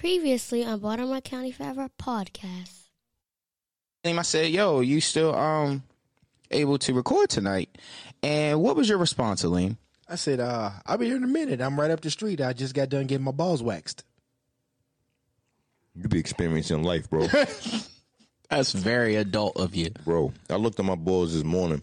Previously on Baltimore County Forever podcast. I said, "Yo, you still um able to record tonight?" And what was your response, Aleem? I said, uh, I'll be here in a minute. I'm right up the street. I just got done getting my balls waxed. You be experiencing life, bro. That's very adult of you. bro, I looked at my balls this morning.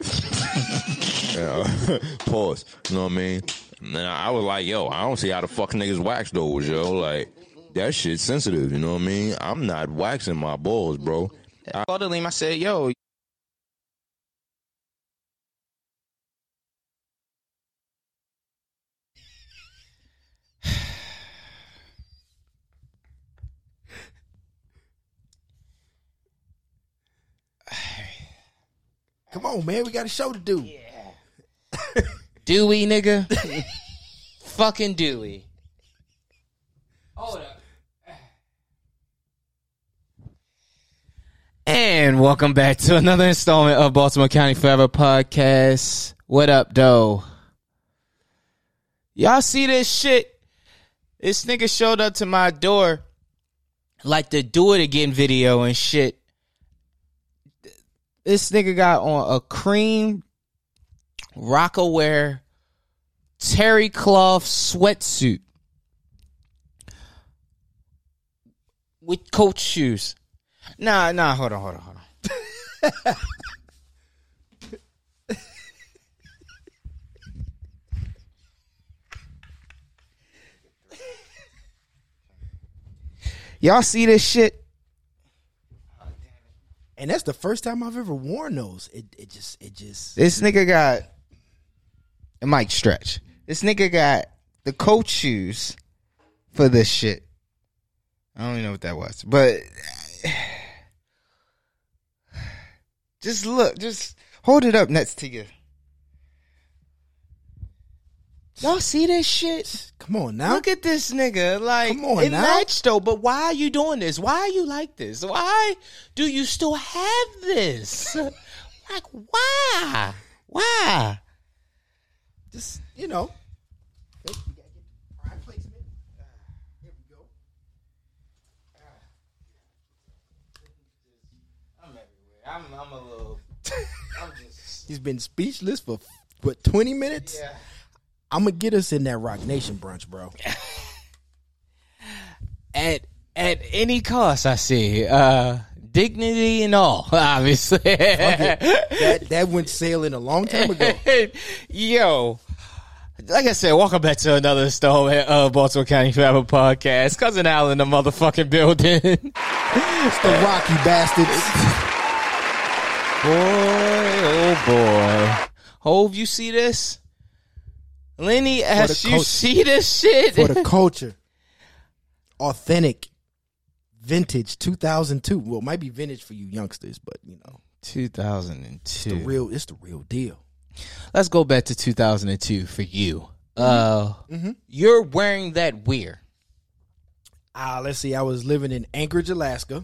Yeah, pause. You know what I mean? And I was like, yo, I don't see how the fuck niggas wax those, yo. Like, that shit's sensitive, you know what I mean? I'm not waxing my balls, bro. I called Aleem. I said, "Yo, Come on, man. We got a show to do. Dewey, nigga. Fucking Dewey. Hold up. And welcome back to another installment of Baltimore County Forever podcast. What up, though? Y'all see this shit? This nigga showed up to my door like the do it again video and shit. This nigga got on a cream Rocawear terry cloth sweatsuit with coach shoes. Nah, nah, hold on, hold on, hold on. Y'all see this shit? And that's the first time I've ever worn those. It it just it just This nigga got it might stretch. This nigga got the coach shoes for this shit. I don't even know what that was, but just look, just hold it up next to you. Y'all see this shit? come on now. Look at this nigga. Like, Come on it now. matched though, but why are you doing this? Why are you like this? Why do you still have this? like, why? Why? just you know. Hey, you gotta get prime placement. Ah, Here we go. I'm everywhere. I'm, I'm a little. I'm just. He's been speechless for what twenty minutes. Yeah. I'm gonna get us in that Roc Nation brunch, bro. At at any cost, I see. Uh, dignity and all, obviously. that that went sailing a long time ago. Yo, like I said, welcome back to another installment of Baltimore County Forever podcast. Cousin Al in the motherfucking building. It's the Rocky bastards. Oh boy. Hove, you see this? Lenny, as you coach- see this shit? for the culture. Authentic, vintage, 2002. Well, it might be vintage for you youngsters, but you know, 2002. the real. It's the real deal. Let's go back to 2002 for you. Uh, you're wearing that where? Ah, let's see. I was living in Anchorage, Alaska,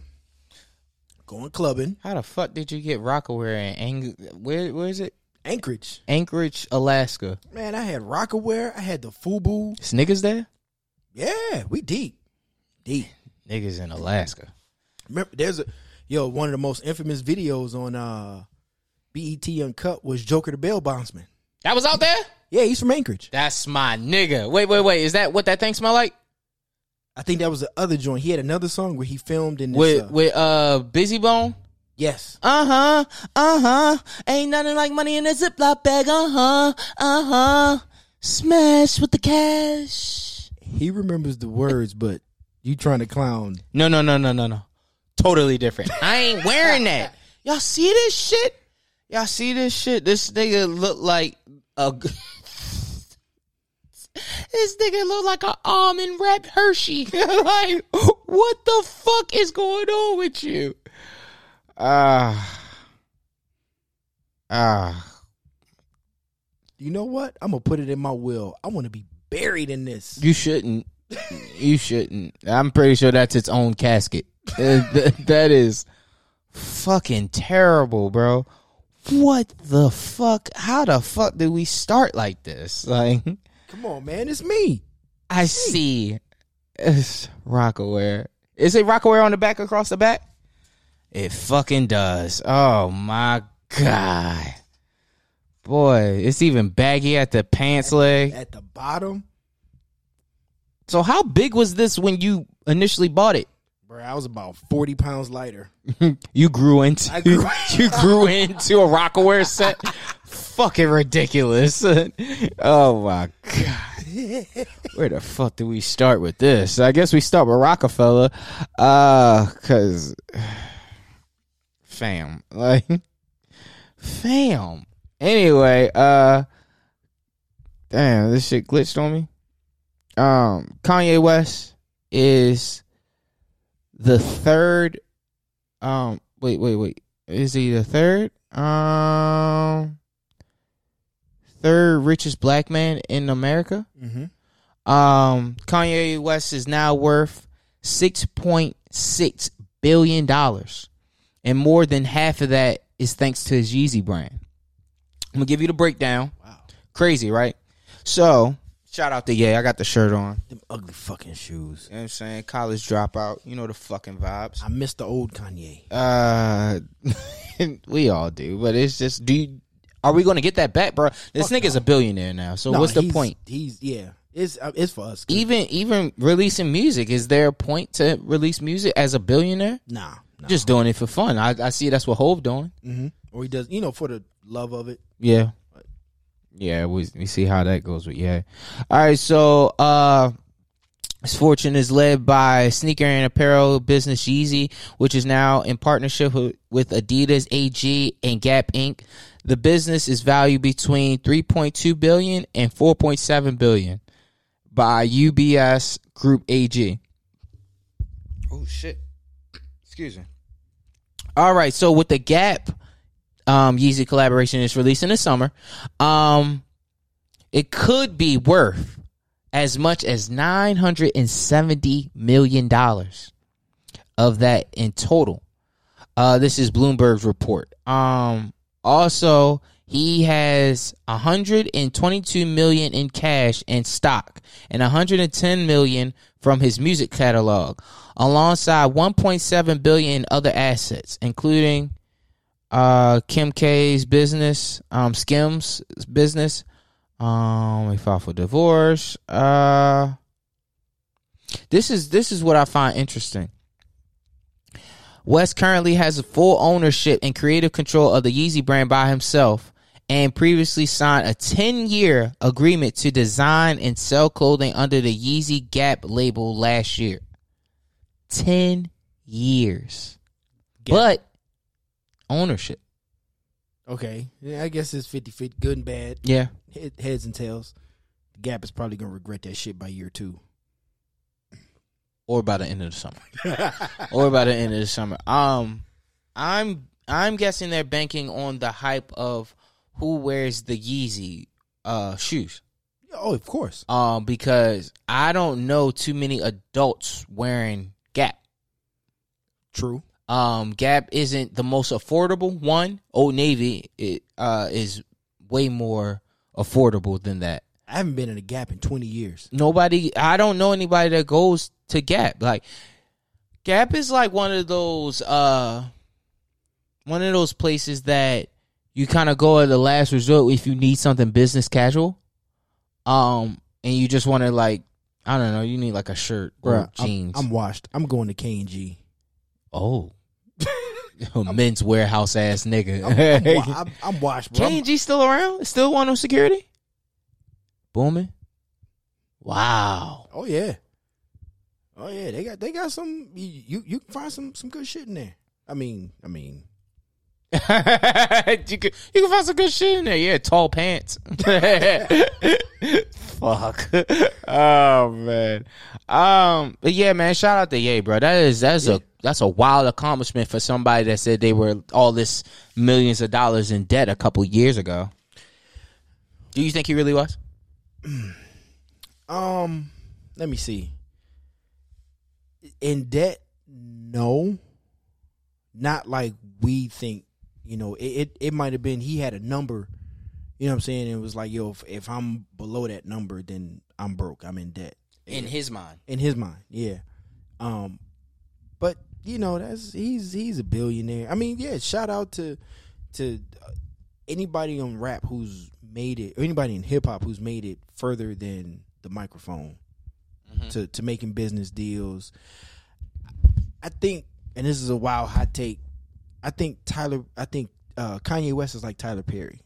going clubbing. How the fuck did you get Rocawear in Ang- where? Where is it? Anchorage, Anchorage, Alaska. man. I had Rocawear. I had the FUBU. Is niggas there? Yeah, we deep, deep. Niggas in Alaska. Remember, there's a yo. One of the most infamous videos on uh BET Uncut was Joker the Bail Bondsman. That was out there. Yeah, he's from Anchorage. That's my nigga. Wait, wait, wait. Is that what that thing smell like? I think that was the other joint. He had another song where he filmed in this. With uh, with uh Bizzy Bone. yes, Uh huh. Uh huh. Ain't nothing like money in a Ziploc bag. Uh huh. Uh huh. Smash with the cash. he remembers the words, but you trying to clown. No, no, no, no, no, no. Totally different. I ain't wearing that. Y'all see this shit? Y'all see this shit? This nigga look like a. this nigga look like an almond wrapped Hershey. like, what the fuck is going on with you? Ah. Ah. You know what? I'm gonna put it in my will. I want to be buried in this. You shouldn't. You shouldn't. I'm pretty sure that's its own casket. Uh, that is fucking terrible, bro. What the fuck? How the fuck did we start like this? Like, Come on, man, it's me. I see. It's Rocawear. Is it Rocawear on the back across the back? It fucking does. Oh my god. Boy, it's even baggy at the pants leg. At the bottom, So how big was this when you initially bought it? bro, I was about forty pounds lighter. You grew into grew- you grew into a Rocawear set. Fucking ridiculous. oh my god. Where the fuck do we start with this? I guess we start with Roc-A-Fella. Uh cuz fam. Like fam. Anyway, uh damn, this shit glitched on me. Um Kanye West is the third um wait wait wait is he the third um third richest black man in america. Mm-hmm. um kanye west is now worth 6.6 billion dollars. And more than half of that is thanks to his yeezy brand. I'm gonna give you the breakdown. Wow, crazy right? So shout out to yeah i got the shirt on. Them ugly fucking shoes. you know what i'm saying? College dropout. You know the fucking vibes. I miss the old Kanye. Uh, we all do, but it's just do. You, are we going to get that back, bro? This Fuck nigga's no. a billionaire now. So No, what's the he's- point? He's yeah. It's uh, it's for us. Even even releasing music, is there a point to release music as a billionaire? nah, nah. Just doing it for fun. I, I see that's what Hove doing. hmm or he does you know for the love of it. Yeah. Yeah, we we see how that goes with yeah. All right, so uh fortune is led by sneaker and apparel business Yeezy, which is now in partnership with, Adidas AG and Gap Inc. The business is valued between 3.2 billion and 4.7 billion by UBS Group AG. Oh shit. Excuse me. All right, so with the Gap um Yeezy collaboration is released in the summer. Um it could be worth as much as 970 million dollars of that in total. Uh this is Bloomberg's report. Um also he has 122 million in cash and stock and 110 million from his music catalog alongside 1.7 billion in other assets including uh Kim K's business, um Skims business. Um he filed for divorce. Uh this is this is what I find interesting. West currently has a full ownership and creative control of the Yeezy brand by himself and previously signed a 10-year agreement to design and sell clothing under the Yeezy Gap label last year. 10 years. But ownership. Okay, yeah, I guess it's 50-50, good and bad, Yeah. Head, heads and tails. Gap is probably gonna regret that shit by year two. or by the end of the summer, or by the end of the summer. Um, I'm I'm guessing they're banking on the hype of who wears the Yeezy uh shoes. oh, of course. Um, because I don't know too many adults wearing Gap. True. Um, Gap isn't the most affordable one. Old Navy it uh is way more affordable than that. I haven't been in a Gap in twenty years. nobody I don't know anybody that goes to Gap. Like Gap is like one of those uh one of those places that you kind of go at the last resort if you need something business casual. Um and you just want to like I don't know, you need like a shirt or Bruh, I'm- jeans. I'm, washed. I'm going to K and G. oh. Men's warehouse ass nigga. I'm, I'm, wa- I'm, I'm washed, bro. I'm- K&G still around? Still want no security? Booming? Wow. oh yeah. Oh yeah, they got they got some. You you, you can find some some good shit in there. I mean, I mean, you can you can find some good shit in there. Yeah, tall pants. Fuck. Oh man. Um. But yeah, man. Shout out to Ye, bro. That is that's a that's a wild accomplishment for somebody that said they were all this millions of dollars in debt a couple years ago. Do you think he really was? um, let me see. In debt, no, not like we think. You know, it it, it might have been he had a number. You know what I'm saying? It was like, yo, if, if I'm below that number, then I'm broke. I'm in debt. in his mind. in his mind. Yeah. Um, but you know that's he's he's a billionaire. I mean, yeah. Shout out to to uh, anybody on rap who's made it, or anybody in hip hop who's made it further than the microphone to to making business deals. I think, and this is a wild hot take. I think Tyler. I think uh, Kanye West is like Tyler Perry.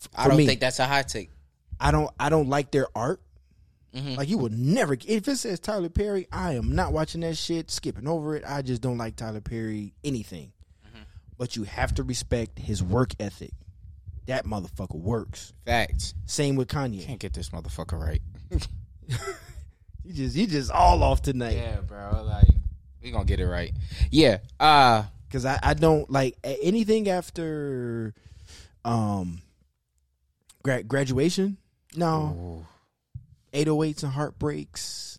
F- I for don't me. think that's a hot take. I don't I don't like their art. Mhm. Like you would never if it says Tyler Perry, I am not watching that shit, skipping over it. I just don't like Tyler Perry anything. But you have to respect his work ethic. That motherfucker works. Facts. Same with Kanye. Can't get this motherfucker right. You just you just all off tonight. Yeah, bro. Like we gonna get it right. Yeah. Uh Cause I, I don't like anything after um gra- graduation. No. 808s and heartbreaks.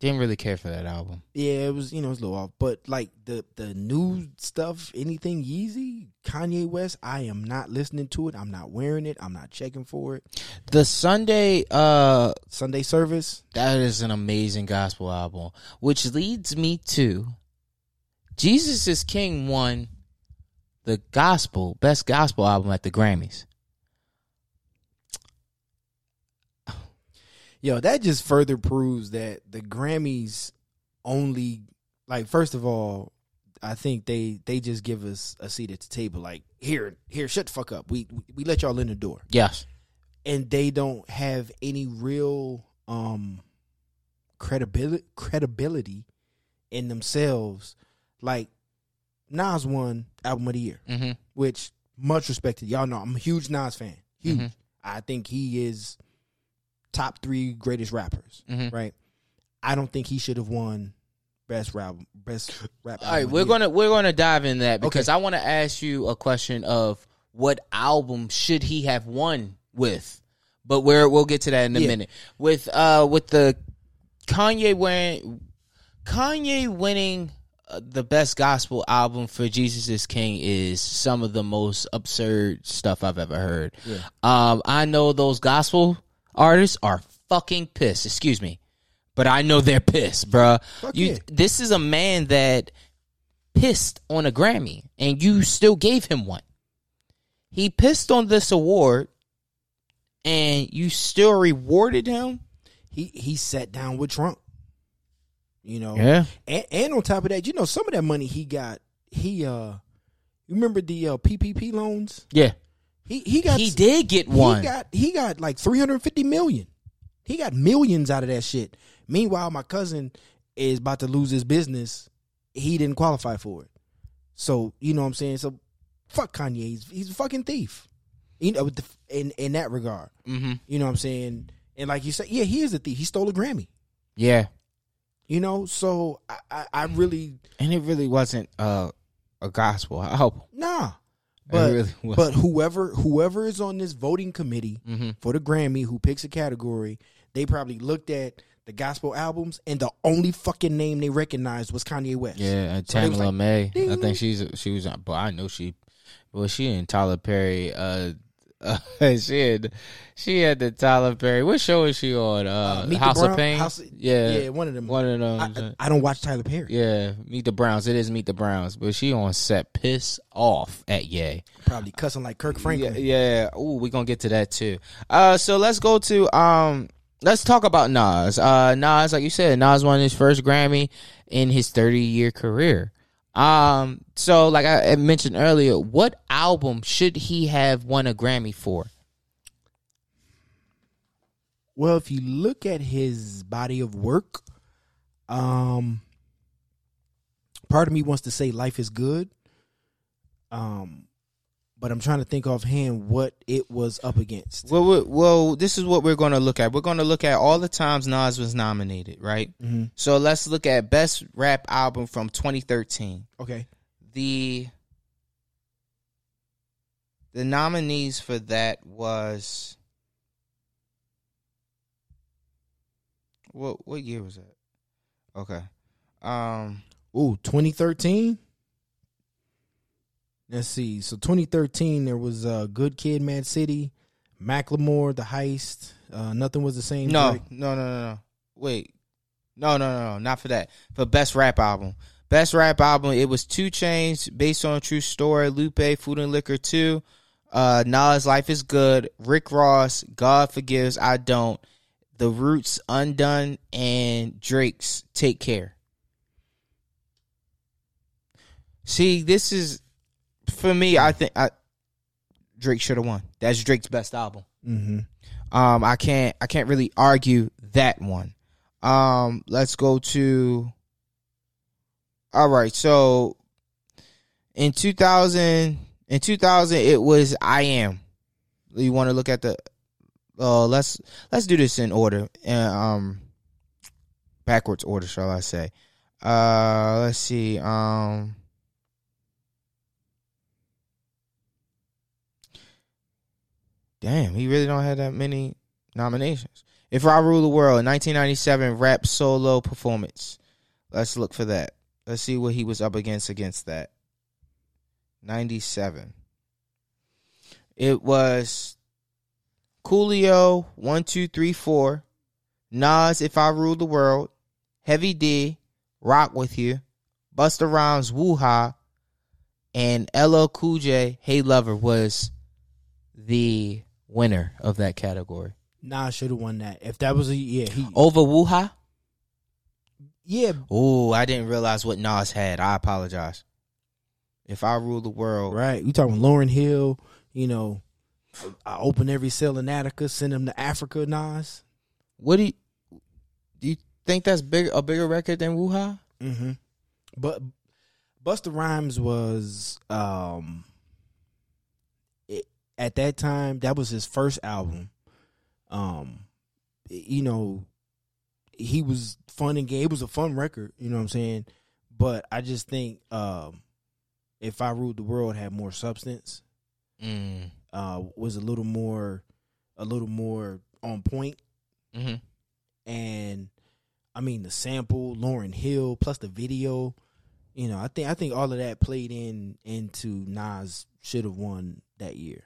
didn't really care for that album. Yeah, it was you know it's a little off, but like the the new stuff, anything Yeezy, Kanye West, I am not listening to it. I'm not wearing it. I'm not checking for it. The Sunday uh Sunday service, that is an amazing gospel album, which leads me to Jesus is King won the gospel best gospel album at the Grammys. yo, that just further proves that the Grammys only like first of all, I think they they just give us a seat at the table. Like here, here, shut the fuck up. We we let y'all in the door. Yes. and they don't have any real um credibility credibility in themselves like Nas won album of the year Mm-hmm. which much respected y'all know I'm a huge Nas fan huge Mhm. I think he is top 3 greatest rappers Mhm. right I don't think he should have won best rap best rap All right, we're gonna we're gonna dive in that because Okay. I want to ask you a question of what album should he have won with, but we're we'll get to that in a Yeah. minute. With uh with the Kanye winning Kanye winning the best gospel album for Jesus is King is some of the most absurd stuff I've ever heard. Um, I know those gospel artists are fucking pissed. Excuse me, but I know they're pissed, bruh. Fuck you, yeah. this is a man that pissed on a Grammy, and you still gave him one. He pissed on this award, and you still rewarded him. he he sat down with Trump you know Yeah. And, and on top of that, you know, some of that money he got, he uh, you remember the uh, PPP loans? Yeah, He he got he did get one. He got he got like three hundred fifty million. He got millions out of that shit. Meanwhile, my cousin is about to lose his business. He didn't qualify for it. So you know what I'm saying. So fuck Kanye. He's, he's a fucking thief. You know, with the, in in that regard. mm-hmm. You know what I'm saying. And like you said, yeah, he is a thief. He stole a Grammy. Yeah, You know, so I I, I really and it really wasn't uh, a gospel album. Nah. But really but whoever whoever is on this voting committee Mm-hmm. for the Grammy who picks a category, they probably looked at the gospel albums and the only fucking name they recognized was Kanye West. Yeah, and So Tamela like, May. I think she's she was but I know she, well, she and Tyler Perry. Uh, uh, she had she had the Tyler Perry. What show is she on? Uh, Uh, Meet the House Brown- of Pain. House- yeah, Yeah, one of them. one of them. I, I, don't watch Tyler Perry. yeah, Meet the Browns. It is Meet the Browns, but she on set piss off at Ye. Probably cussing like Kirk Franklin. Yeah, yeah. Ooh, we gonna get to that too. Uh, so let's go to um, let's talk about Nas. Uh, Nas, like you said, Nas won his first Grammy in his 30 year career. Um, so like I mentioned earlier, what album should he have won a Grammy for? Well, if you look at his body of work, um, part of me wants to say "Life is Good," um, but I'm trying to think offhand what it was up against. Well, we well, this is what we're gonna look at. We're gonna look at all the times Nas was nominated, right? hmm So let's look at best rap album from 2013. Okay, the the nominees for that was what what year was that? Okay. Um ooh, 2013. Let's see. So 2013, there was uh, Good Kid, Mad City, Macklemore, The Heist. Uh, Nothing was the same. no, Drake. no, no, no, no. Wait. No, no, no, no, not for that. For best rap album. Best rap album, it was 2 Chainz, based on a true story, Lupe, Food and Liquor 2, uh, Nas, Life is Good, Rick Ross, God Forgives, I Don't, The Roots, Undone, and Drake's Take Care. See, this is, for me, I think I, Drake should have won. That's Drake's best album. Mm-hmm. Um, I can't I can't really argue that one. Um, let's go to. All right, so in two thousand in two thousand it was I am. You want to look at the? Uh, let's let's do this in order. Uh, um, backwards order, shall I say? Uh, let's see. Um. Damn, he really don't have that many nominations. If I Rule the World, 1997 rap solo performance. Let's look for that. Let's see what he was up against against that. 97. It was Coolio, 1, 2, 3, 4. Nas, If I Rule the World. Heavy D, Rock With You. Busta Rhymes, Woo Ha. And LL Cool J, Hey Lover was the winner of that category. Nah, should have won that. If that was a yeah, he Over Wuha? yeah, Oh, I didn't realize what Nas had. I apologize. If I rule the world, right. We talking Lauryn Hill. You know, I open every cell in Attica, send him to Africa. Nas. what do you do? You think that's big a bigger record than Wuha? Mm-hmm. But Busta Rhymes was um at that time that was his first album. Um, you know, he was fun and gay. It was a fun record. You know what I'm saying? But I just think um, if I ruled the world had more substance, Mm. uh, was a little more, a little more on point. Mm-hmm. and I mean the sample, Lauryn Hill, plus the video. You know, I think I think all of that played in into Nas should have won that year.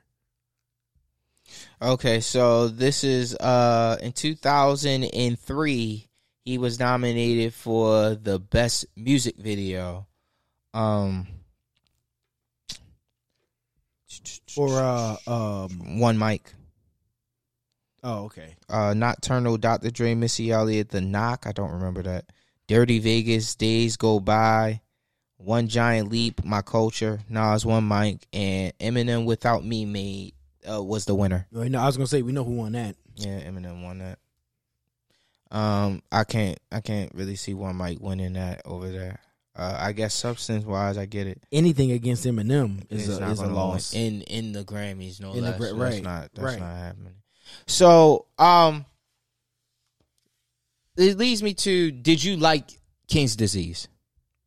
Okay, so this is uh in 2003 he was nominated for the best music video. Um Or uh um one mic. oh okay. uh Nocturnal, Dr. Dre, Missy Elliott, The Knock, I don't remember that. Dirty Vegas, Days Go By, One Giant Leap, My Culture, Nas One Mic, and Eminem Without Me made uh, was the winner. No, I was gonna say we know who won that. Yeah, Eminem won that. Um, I can't I can't really see One Mic winning that over there. Uh, I guess substance wise, I get it. Anything against Eminem is It's a, is a win. loss. in in the Grammys. No In the less. So right, That's not that's right. not happening. So um, it leads me to: Did you like King's Disease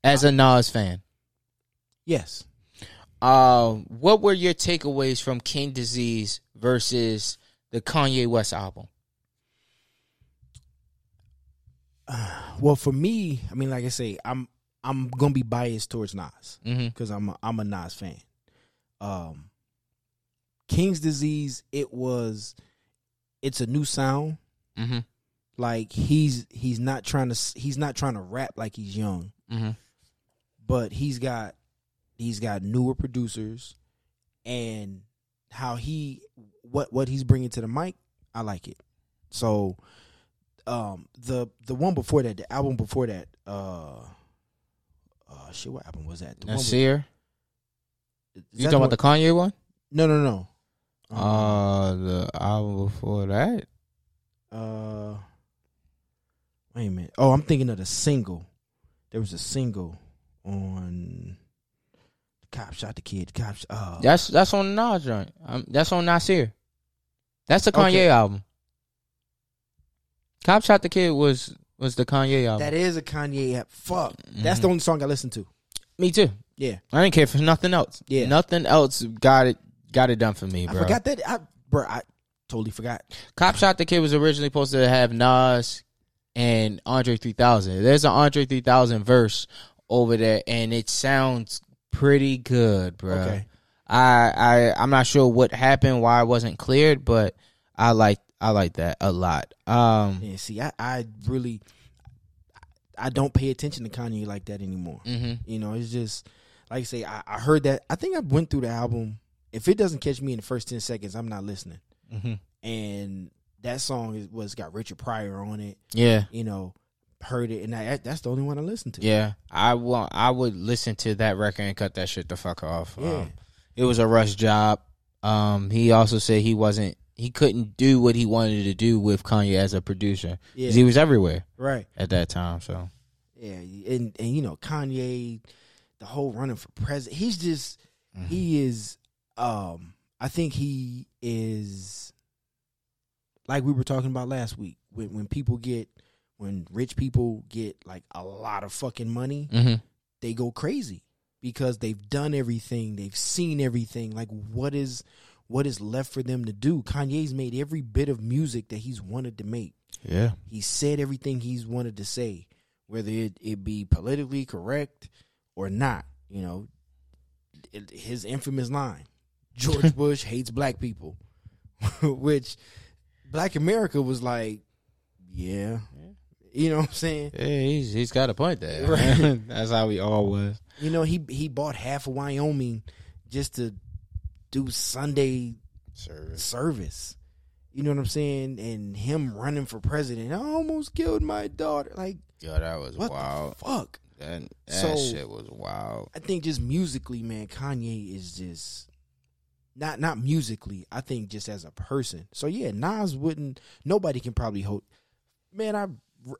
as a Nas fan? yes. Uh, what were your takeaways from King Disease versus the Kanye West album? Well, for me, I mean, like I say, I'm I'm gonna be biased towards Nas Mm-hmm. because I'm a, I'm a Nas fan. Um, King's Disease, it was, it's a new sound. Mm-hmm. Like he's he's not trying to he's not trying to rap like he's young, Mm-hmm. but he's got he's got newer producers, and how he what what he's bringing to the mic, I like it. So, um, the the one before that, the album before that, uh, uh, shit, what album was that? The one with- you that talking about the Kanye one? No, no, no. Um, Uh, the album before that. Uh, wait a minute. Oh, I'm thinking of the single. There was a single on. Cop shot the kid. Cop. sh- Uh, That's that's on the Nas joint. Um, that's on Nasir. That's the Kanye Okay. album. Cop Shot the Kid was was the Kanye album. that is a Kanye. app. Fuck. That's the Mhm. only song I listened to. Me too. Yeah, I didn't care for nothing else. Yeah. nothing else got it got it done for me, bro. I forgot that. I, bro, I totally forgot. Cop Shot the Kid was originally supposed to have Nas and Andre 3000. There's an Andre 3000 verse over there, and it sounds pretty good, bro. Okay. I I I'm not sure what happened, why I wasn't cleared, but I like I like that a lot. Um, Yeah. See, I, I really, I don't pay attention to Kanye like that anymore. Mm-hmm. You know, it's just like I say, I, I heard that. I think I went through the album. If it doesn't catch me in the first ten seconds, I'm not listening. Mm-hmm. And that song is, was got Richard Pryor on it. Yeah. You know, heard it, and I, that's the only one I listened to. Yeah, I want. I would listen to that record and cut that shit the fuck off. Yeah. Um, it was a rush job. Um, he also said he wasn't. He couldn't do what he wanted to do with Kanye as a producer. yeah, He was everywhere right. at that time. So Yeah, and and you know Kanye, the whole running for president. He's just Mm-hmm. he is. Um, I think he is like we were talking about last week. When when people get when rich people get like a lot of fucking money, Mhm. they go crazy because they've done everything, they've seen everything. Like what is what is left for them to do? Kanye's made every bit of music that he's wanted to make yeah, he said everything he's wanted to say, whether it, it be politically correct or not. You know, it, his infamous line: George Bush hates black people, which Black America was like, yeah, you know what I'm saying. yeah he's he's got a point there. Right. That's how we all was. You know, he he bought half of Wyoming just to do Sunday Service. service. You know what I'm saying? And him running for president, I almost killed my daughter. Like, Yo, that was what wild. the fuck? That, that So- shit was wild. I think just musically, man, Kanye is just not not musically. I think just as a person. So yeah, Nas wouldn't. Nobody can probably hold. Man, I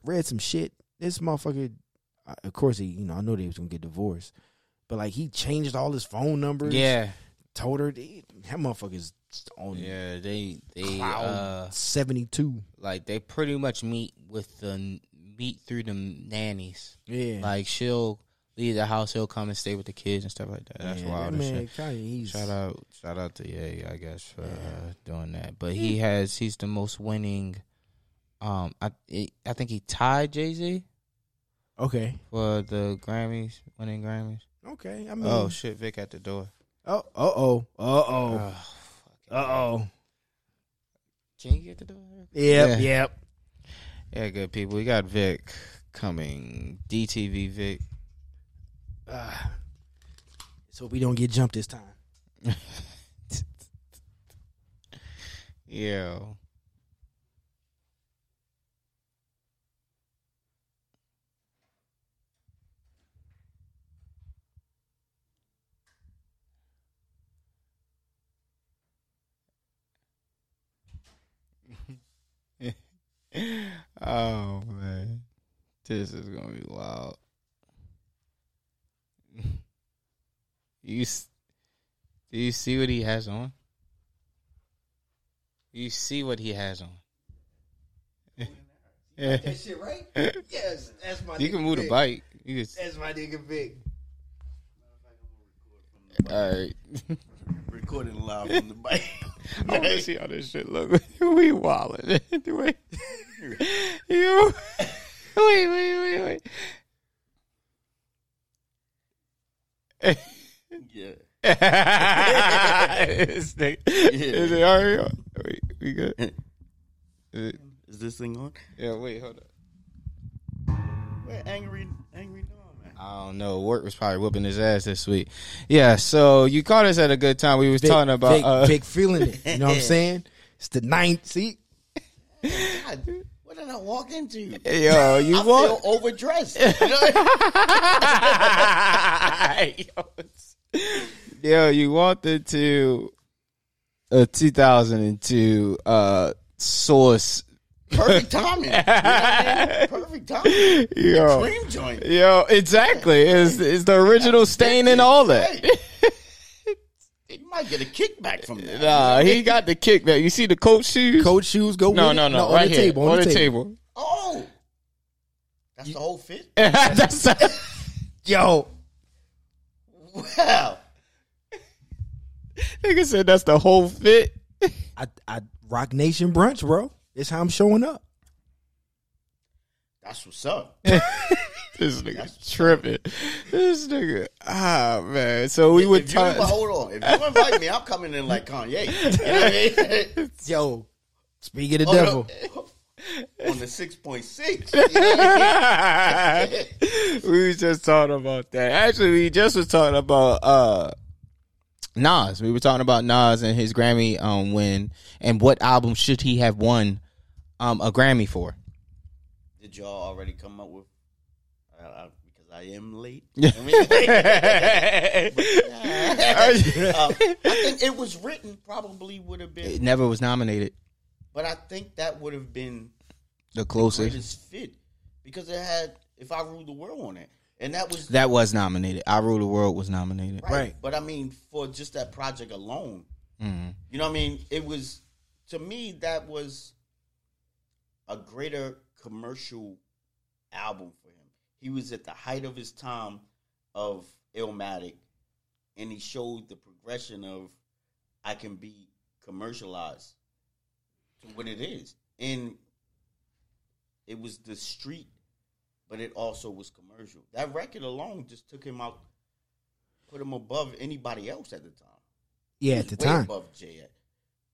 read some shit. This motherfucker. Of course, he. You know, I know they was gonna get divorced, but like he changed all his phone numbers. Yeah, told her that that motherfucker's on yeah. They they uh seventy two. like they pretty much meet with the meet through the nannies. Yeah, Like she'll leave the house, he'll come and stay with the kids and stuff like that. That's Yeah, wild that man, shit. Kanye, Shout out, shout out to Ye, I guess for uh, doing that. But he has, he's the most winning. Um, I I think he tied Jay Z okay. for the Grammys, winning Grammys. Okay, I mean, Oh shit, Vic at the door. oh, uh oh, uh oh, uh oh. can you get the door? Yep, Yeah. yep. Yeah, good people. We got Vic coming. DTV Vic. Uh, so we don't get jumped this time. Yo. Oh man, this is gonna be wild. You, do you see what he has on? You see what he has on. Yeah. That shit right? yes, that's my. You can move the bike. You can, That's my nigga Vic. all right. Recording live on the bike. I want to see how this shit look. we wildin'. wait, you. Wait, wait, wait, wait. yeah. This nigga- Is it all right? Wait, we good? Is it- Is this thing on? Yeah, wait, hold up. Where angry, angry? I don't know. Work was probably whooping his ass this week. Yeah, so you caught us at a good time. We was Vic, talking about Vic, uh, Vic feeling it. You know what I'm saying? It's the ninth. See, God, what did I walk into? yo, you I want feel overdressed. yo, you wanted to a 2002 uh source Perfect timing. You know what I mean? Perfect timing. yo Cream joint. yo exactly is is the original stain and all that Right. You might get a kickback from that. nah he got the kickback you see the coach shoes coach shoes go. no with no it? no, on right the here table. on, the table, Oh, that's the whole fit. that's Yo, Wow. nigga said that's the whole fit I, I Roc Nation brunch, bro. It's how I'm showing up. That's what's up. this nigga tripping this nigga ah man so we would if you talk hold on. If you invite me, I'm coming in like Kanye. You know what I mean? Yo, speak of the Oh, devil. no. on the six point six. we was just talking about that. Actually, we just was talking about uh Nas. We were talking about Nas and his Grammy um win and what album should he have won um a Grammy for. Did y'all already come up with? Uh, uh, because I am late. Yeah. I, mean, uh, I think it was written. Probably would have been. it never was nominated. but I think that would have been The closest. greatest fit because it had "If I Rule the World" on it, and that was That was nominated. I Rule the World was nominated. right. Right. But I mean, for just that project alone, Mhm. you know what I mean? It was to me that was a greater commercial album for him. He was at the height of his time of Illmatic, and he showed the progression of I can be commercialized to what it is, and it was the street, but it also was commercial. That record alone just took him out, put him above anybody else at the time. Yeah, at the time. above Jay at,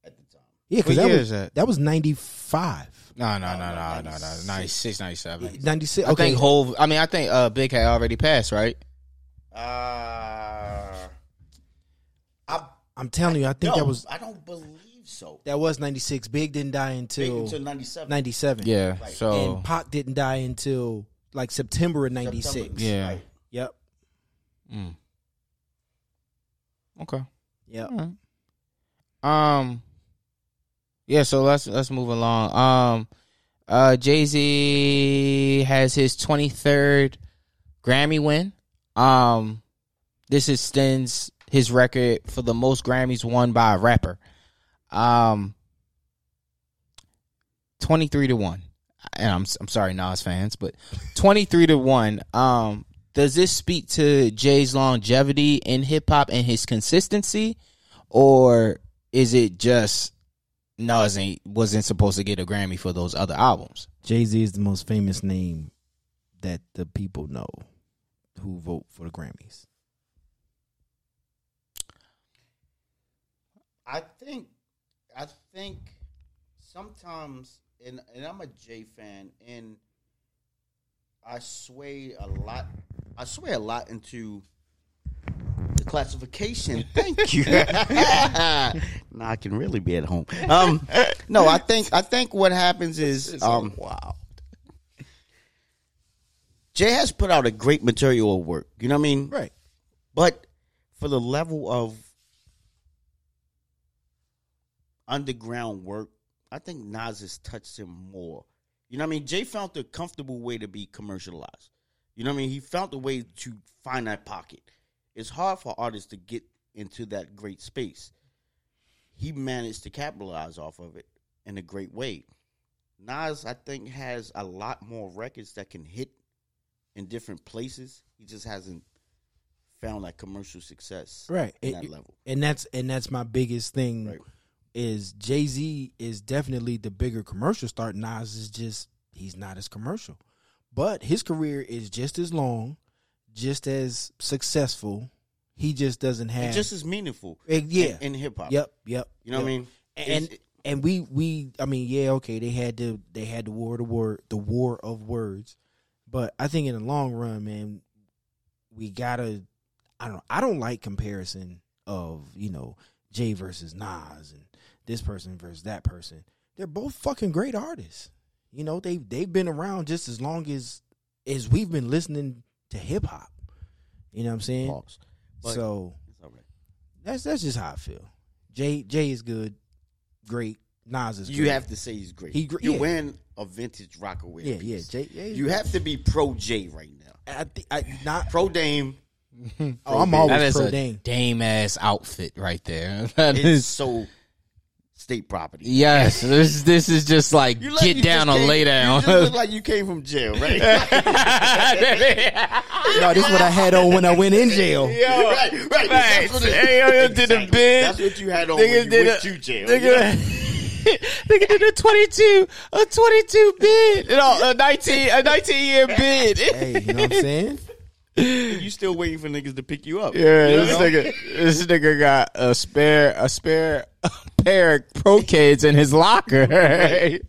at the time. Yeah, because that was that? that was ninety five. No, no, No, no, no, no, no, no. 96. 96, 97. Ninety six. I think Hove. I mean, I think uh, Big had already passed, right? Uh, I I'm telling you, I think no, that was I don't believe so. that was ninety six. Big didn't die Big until until ninety seven. ninety seven. Yeah. Right. So and Pac didn't die until like September of ninety six. Yeah. Yep. Mm. Okay. Yep. Right. Um. Yeah. So let's let's move along. Um. Uh. Jay Z has his twenty third Grammy win. Um. This extends his record for the most Grammys won by a rapper. Um. Twenty three to one. And I'm I'm sorry, Nas fans, but twenty three to one. Um. Does this speak to Jay's longevity in hip hop and his consistency? or is it just Nas ain't wasn't supposed to get a Grammy for those other albums? Jay Z is the most famous name that the people know who vote for the Grammys. I think, I think sometimes, and and I'm a Jay fan, and I sway a lot. I sway a lot into the classification. Thank you. now I can really be at home. Um, no, I think I think what happens is um, wow. Jay has put out a great material of work. You know what I mean? Right. But for the level of underground work, I think Nas has touched him more. You know what I mean? Jay found the comfortable way to be commercialized. You know what I mean? He found a way to find that pocket. It's hard for artists to get into that great space. He managed to capitalize off of it in a great way. Nas, I think, has a lot more records that can hit in different places. He just hasn't found that commercial success Right. It- that level. And that's and that's my biggest thing Right. is Jay Z is definitely the bigger commercial star. Nas is just he's not as commercial. But his career is just as long, just as successful. He just doesn't have And just as meaningful. Eh, yeah. In, in hip hop. Yep, yep. You know what I mean? And It's- and we we I mean, yeah, okay, they had to they had the war of the word the war of words. But I think in the long run, man, we gotta I don't I don't like comparison of, you know, Jay versus Nas and this person versus that person. They're both fucking great artists. You know, they they've been around just as long as as we've been listening to hip hop. You know what I'm saying? Pause. But- so It's that's that's just how I feel. Jay Jay is good, great. Nas is You great. have to say he's great. He gr- You're yeah. wearing a vintage Rockaway. yeah, piece. yeah. Jay, yeah, You have to be pro J right now. I think I not. Pro Dame. Oh, I'm always That is pro a Dame. Dame ass outfit right there. That It's is so state property. yes. This this is just like You look- get down or came- lay down. You just look like you came from jail, right? No, this is what I had on when I went in jail. right, right. That's what, it, Hey, yo, yo, did the Exactly. bid. That's what you had on Nigga when you went a- to jail. Nigga, nigga did a twenty two, a twenty two bid, no, a nineteen, a nineteen year bid. Hey, you know what I'm saying? You still waiting for niggas to pick you up. Yeah, You this know? nigga, this nigga got a spare, a spare pair of pro kids in his locker.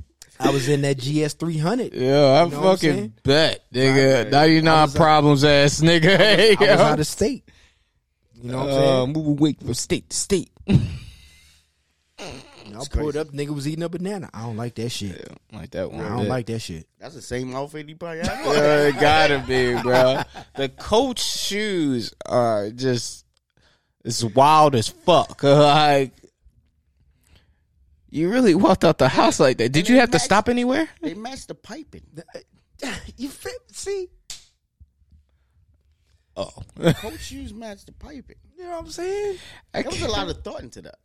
I was in that GS three hundred. Yeah, I You know what I'm fucking bet, nigga. Right. Ninety I nine was, uh, problems ass nigga. Hey, I was out of state. You know what I'm Uh, saying? moving weight from state to state. And I pulled up, nigga was eating a banana. I don't like that shit. like that one. I don't like that shit. That's the same outfit he probably had. Yeah, it gotta be, bro. The coach shoes are just it's wild as fuck. Like you really walked out the house like that. Did you have to stop anywhere? They matched the piping. Uh, you fit, see? Oh, Coach shoes matched the piping. You know what I'm saying? There was a lot of thought into that.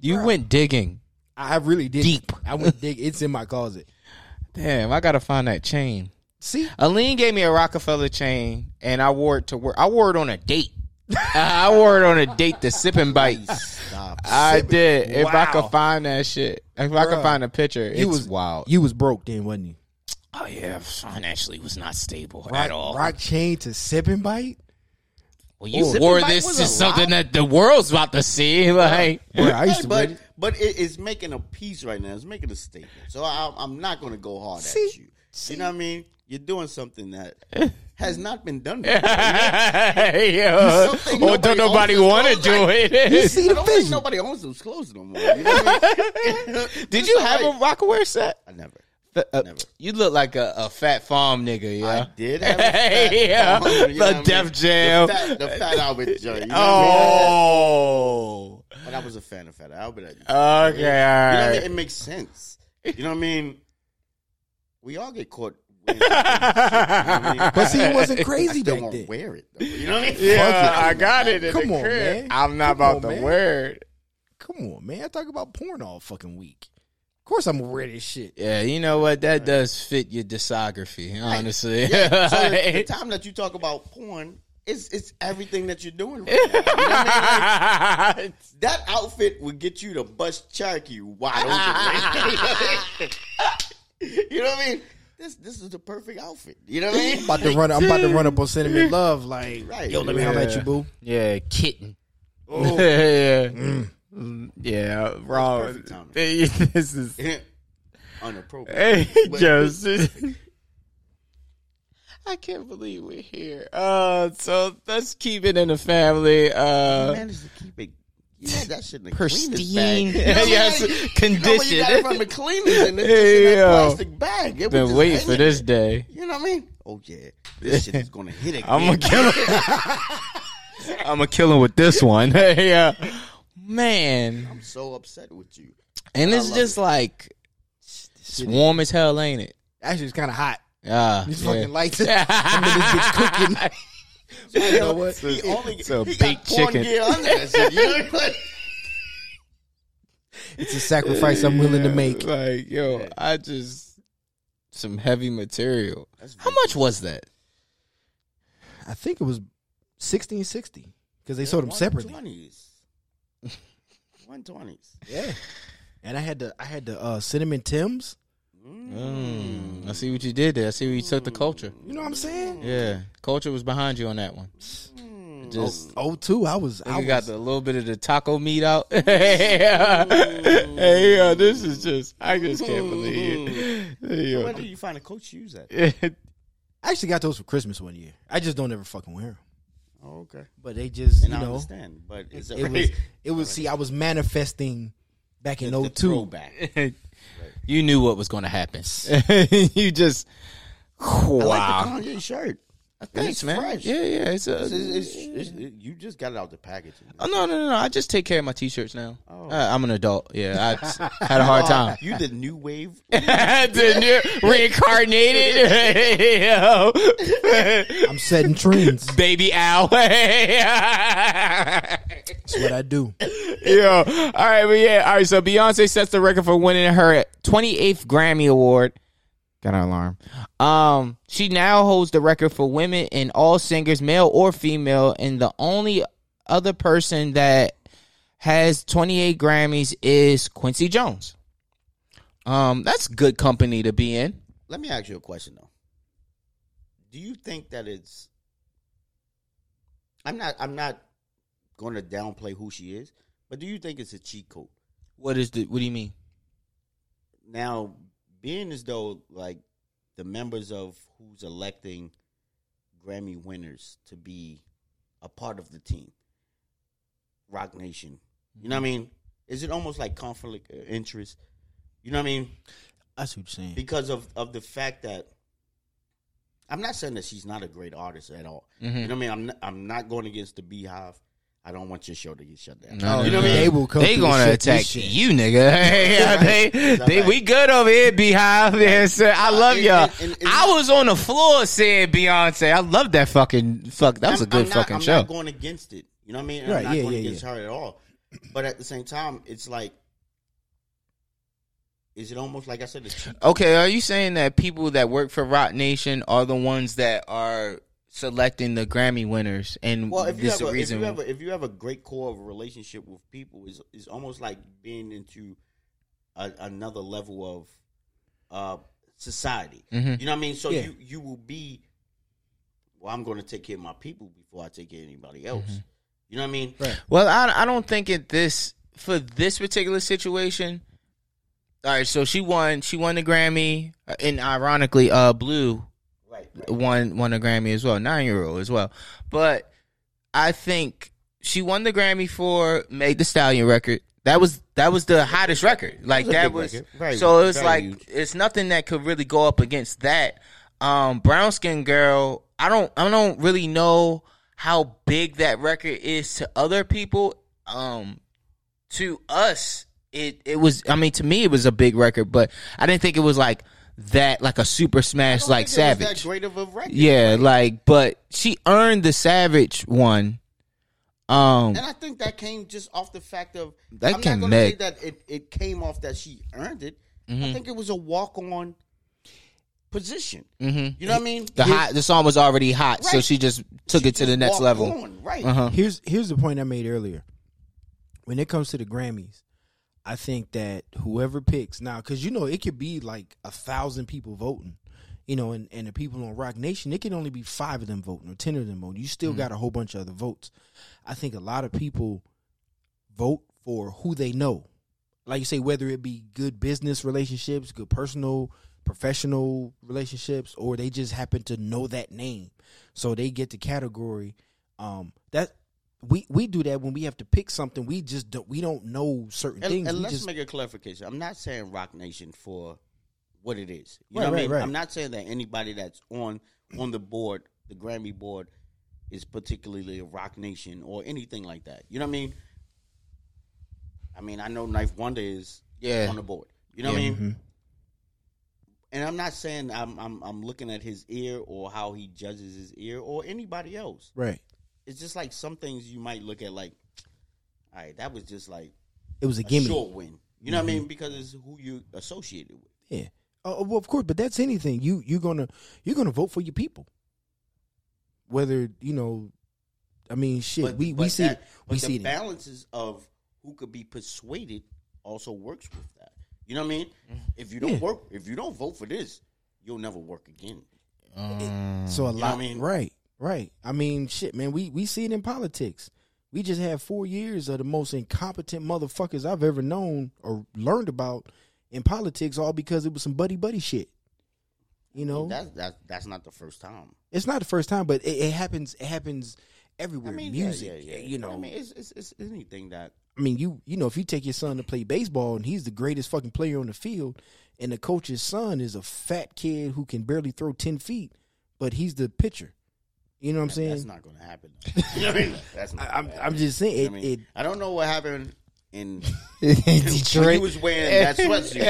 you went digging. I really did. Deep. I went dig. It's in my closet. Damn, I gotta find that chain. See? Aline gave me a Roc-A-Fella chain, and I wore it to work. I wore it on a date. I wore it on a date to sip and bite. Stop. I did. If I Wow. could find that shit, if I could Bruh. find a picture, it's You was wild. You was broke then, wasn't you? Oh yeah, financially was not stable Rock, at all. rock chain to sip and bite? well, you Sipping wore bite this was to a something lot. that the world's about to see. Like, Boy, I used to but wear- but it, it's making a piece right now. It's making a statement. So I, I'm not going to go hard See? at you. You know what I mean? You're doing something that has not been done. Before. Yo, Something or don't nobody want to those do clothes. You it? see I the don't think vision. nobody owns those clothes no more. You know what I mean? Did you have right. a Rocawear set? I never. Uh, Never. You look like a, a Phat Farm nigga, yeah. I did have a fat Yeah, farm, you know the what I mean? Def Jam. The fat, the fat Albert joint. You know what I Oh, mean? But I was a fan of Fat Albert. okay, You all know what I mean? right. It makes sense. You know what I mean? We all get caught. Wearing some things, you know what I mean? But see, it wasn't crazy still back won't then. wear it. Though, you know what I mean? Yeah, I got it in Come the on, crib. man. I'm not Come about on, to man. wear it. Come on, man. I talk about porn all fucking week. Of course I'm gonna wear this shit. Yeah, you know what? That does fit your discography, honestly. Yeah, so the, the time that you talk about porn, it's it's everything that you're doing. Right now. You know what I mean? Like, that outfit would get you to bust Cherokee wide open. Right? you know what I mean? This this is the perfect outfit. You know what I mean? I'm about to run. I'm about to run up on sentiment love. Like, Right. yo, let me holler at you, boo. yeah, kitten. Oh. yeah, Mm, yeah, wrong. perfect this is Unappropriate. hey, But- Joseph. I can't believe we're here. Uh, so let's keep it in the family. You Uh, managed to keep it. You had that shit in the pristine. cleanest bag. You know what I mean? yes, Like, You know, you condition. got it from the cleaners and it's just in Yo. plastic bag. It was Been waiting for this day. You know what I mean? Oh yeah, this shit is gonna hit again. I'm gonna kill him. I'm gonna kill him with this one. yeah, man. I'm so upset with you. And I it's just like it's warm as hell, ain't it? Actually, ah, it's kind of hot. Yeah, These yeah. fucking lights. I'm this bitch cooking. You know what? He only So he baked chicken. gear under that shit. You know, like, It's a sacrifice I'm willing to make. Like, yo, I just some heavy material. How much was that? I think it was sixteen sixty because they sold them separately. 120s. 120s. Yeah, and I had the I had the uh, cinnamon Tims. Mm, I see what you did there. I see where you took the culture. You know what I'm saying? Yeah, culture was behind you on that one. Just Oh, two. I was. I you was got the little bit of the taco meat out. yeah. Hey, yo, this is just I just can't believe it. Hey, Where yo. did you find a coach shoes at? I actually got those for Christmas one year. I just don't ever fucking wear them. Oh, okay. But they just, And you I know, understand, but it's a it was. It was. See, I was manifesting back in the, the 02. throwback. you knew what was going to happen. you just wow. I like the Kanye shirt. I think Thanks, man. fresh. Yeah, yeah. It's a. It's, it's, it's, it's, you just got it out the packaging. Oh no, no, no, no! I just take care of my t-shirts now. Oh. Uh, I'm an adult. Yeah, I had a hard time. You the new wave. Didn't you? Reincarnated, I'm setting trends. baby owl. That's what I do. Yo, all right, but yeah, all right. So Beyonce sets the record for winning her 28th Grammy Award. Got an alarm. Um, she now holds the record for women in all singers, male or female, and the only other person that has 28 Grammys is Quincy Jones. Um, that's good company to be in. Let me ask you a question though. Do you think that it's? I'm not. I'm not going to downplay who she is, but do you think it's a cheat code? What is the? What do you mean? Now, being as though like the members of who's electing Grammy winners to be a part of the team, Roc Nation. You know what I mean? Is it almost like conflict of interest? You know what I mean? That's what you're saying. Because of of the fact that I'm not saying that she's not a great artist at all. Mm-hmm. You know what I mean? I'm not, I'm not going against the Beehive. I don't want your show to get shut down. No, oh, you know what I mean? They will come They gonna and attack you, nigga. yeah, they, they, we good over here, Beehive. Yeah, sir. I love and- y'all. and- and- and- I was on the floor saying Beyonce. I love that fucking fuck. That was a I'm- good I'm not- fucking I'm show. not going against it. You know what I mean? Right, I'm not yeah, going yeah, against yeah. her at all. But at the same time, it's like, is it almost like I said? The Okay, are you saying that people that work for Roc Nation are the ones that are selecting the Grammy winners, and Well, if you this have the a, if reason? you have a, if you have a great core of a relationship with people, is is almost like being into a, another level of uh, society. Mhm. You know what I mean? So Yeah. you you will be. Well, I'm going to take care of my people before I take care of anybody else. Mm-hmm. You know what I mean? Right. Well, I I don't think it this for this particular situation. All right, so she won. She won the Grammy, uh, and ironically, uh, Blue Right. right. won won a Grammy as well, nine year old as well. But I think she won the Grammy for "Megan Thee Stallion" record. That was that was the hottest record. Like was that was record. Very- so. It's very like huge. it's nothing that could really go up against that. Um, Brown Skin Girl. I don't I don't really know how big that record is to other people. Um, to us, it it was. I mean, to me, it was a big record, but I didn't think it was like that, like a super smash, I don't like think it was Savage. That great of a record. Yeah, Like, like, but she earned the Savage one. Um, And I think that came just off the fact of That I'm came not going to say that it, it came off that she earned it. Mm-hmm. I think it was a walk on position. mhm. You know what I mean? the hot, the song was already hot, so she just took it to the next level. on, right? Uh huh. Here's here's the point I made earlier. When it comes to the Grammys, I think that whoever picks now, because you know it could be like a thousand people voting, you know, and, and the people on Roc Nation, it can only be five of them voting or ten of them voting. You still got a whole bunch of other votes. I think a lot of people vote for who they know, like you say, whether it be good business relationships, good personal, professional relationships, or they just happen to know that name, so they get the category. Um, that we we do that when we have to pick something. We just don't, we don't know certain And, things. and we let's just make a clarification. I'm not saying Roc Nation for what it is. You Right, know what I mean? right. I'm not saying that anybody that's on on the board, the Grammy board, is particularly a Roc Nation or anything like that. You know what I mean? I mean, I know Knife Wonder is Yeah. on the board. You know what I Yeah. mean? Mhm. And I'm not saying I'm, I'm I'm looking at his ear or how he judges his ear or anybody else. right. It's just like some things you might look at like, all right, that was just like It was a a gimme. short win. You know what I mean? Mm-hmm. Because it's who you associated with. Yeah. Oh, well, of course, but that's anything. You you're gonna you're gonna vote for your people. Whether you know, I mean, shit. But, we but we see that, it. but we the see it. balances of who could be persuaded also works with that. You know what I mean? Mm-hmm. If you don't Yeah. work, if you don't vote for this, you'll never work again. Um, so a know lot, what I mean? right, right. I mean, shit, man. We we see it in politics. We just had four years of the most incompetent motherfuckers I've ever known or learned about in politics, all because it was some buddy buddy shit. You know, That's that's that's not the first time. it's not the first time, but it, it happens. It happens everywhere. I mean, yeah, Music, yeah, yeah. you know. I mean, it's, it's it's anything that I mean, you you know, if you take your son to play baseball and he's the greatest fucking player on the field, and the coach's son is a fat kid who can barely throw ten feet, but he's the pitcher. You know what I'm saying? that's not going to happen. you know I mean? That's not. I, I'm gonna I'm happen. just saying I it. mean, it I don't know what happened in when he was wearing that sweatsuit.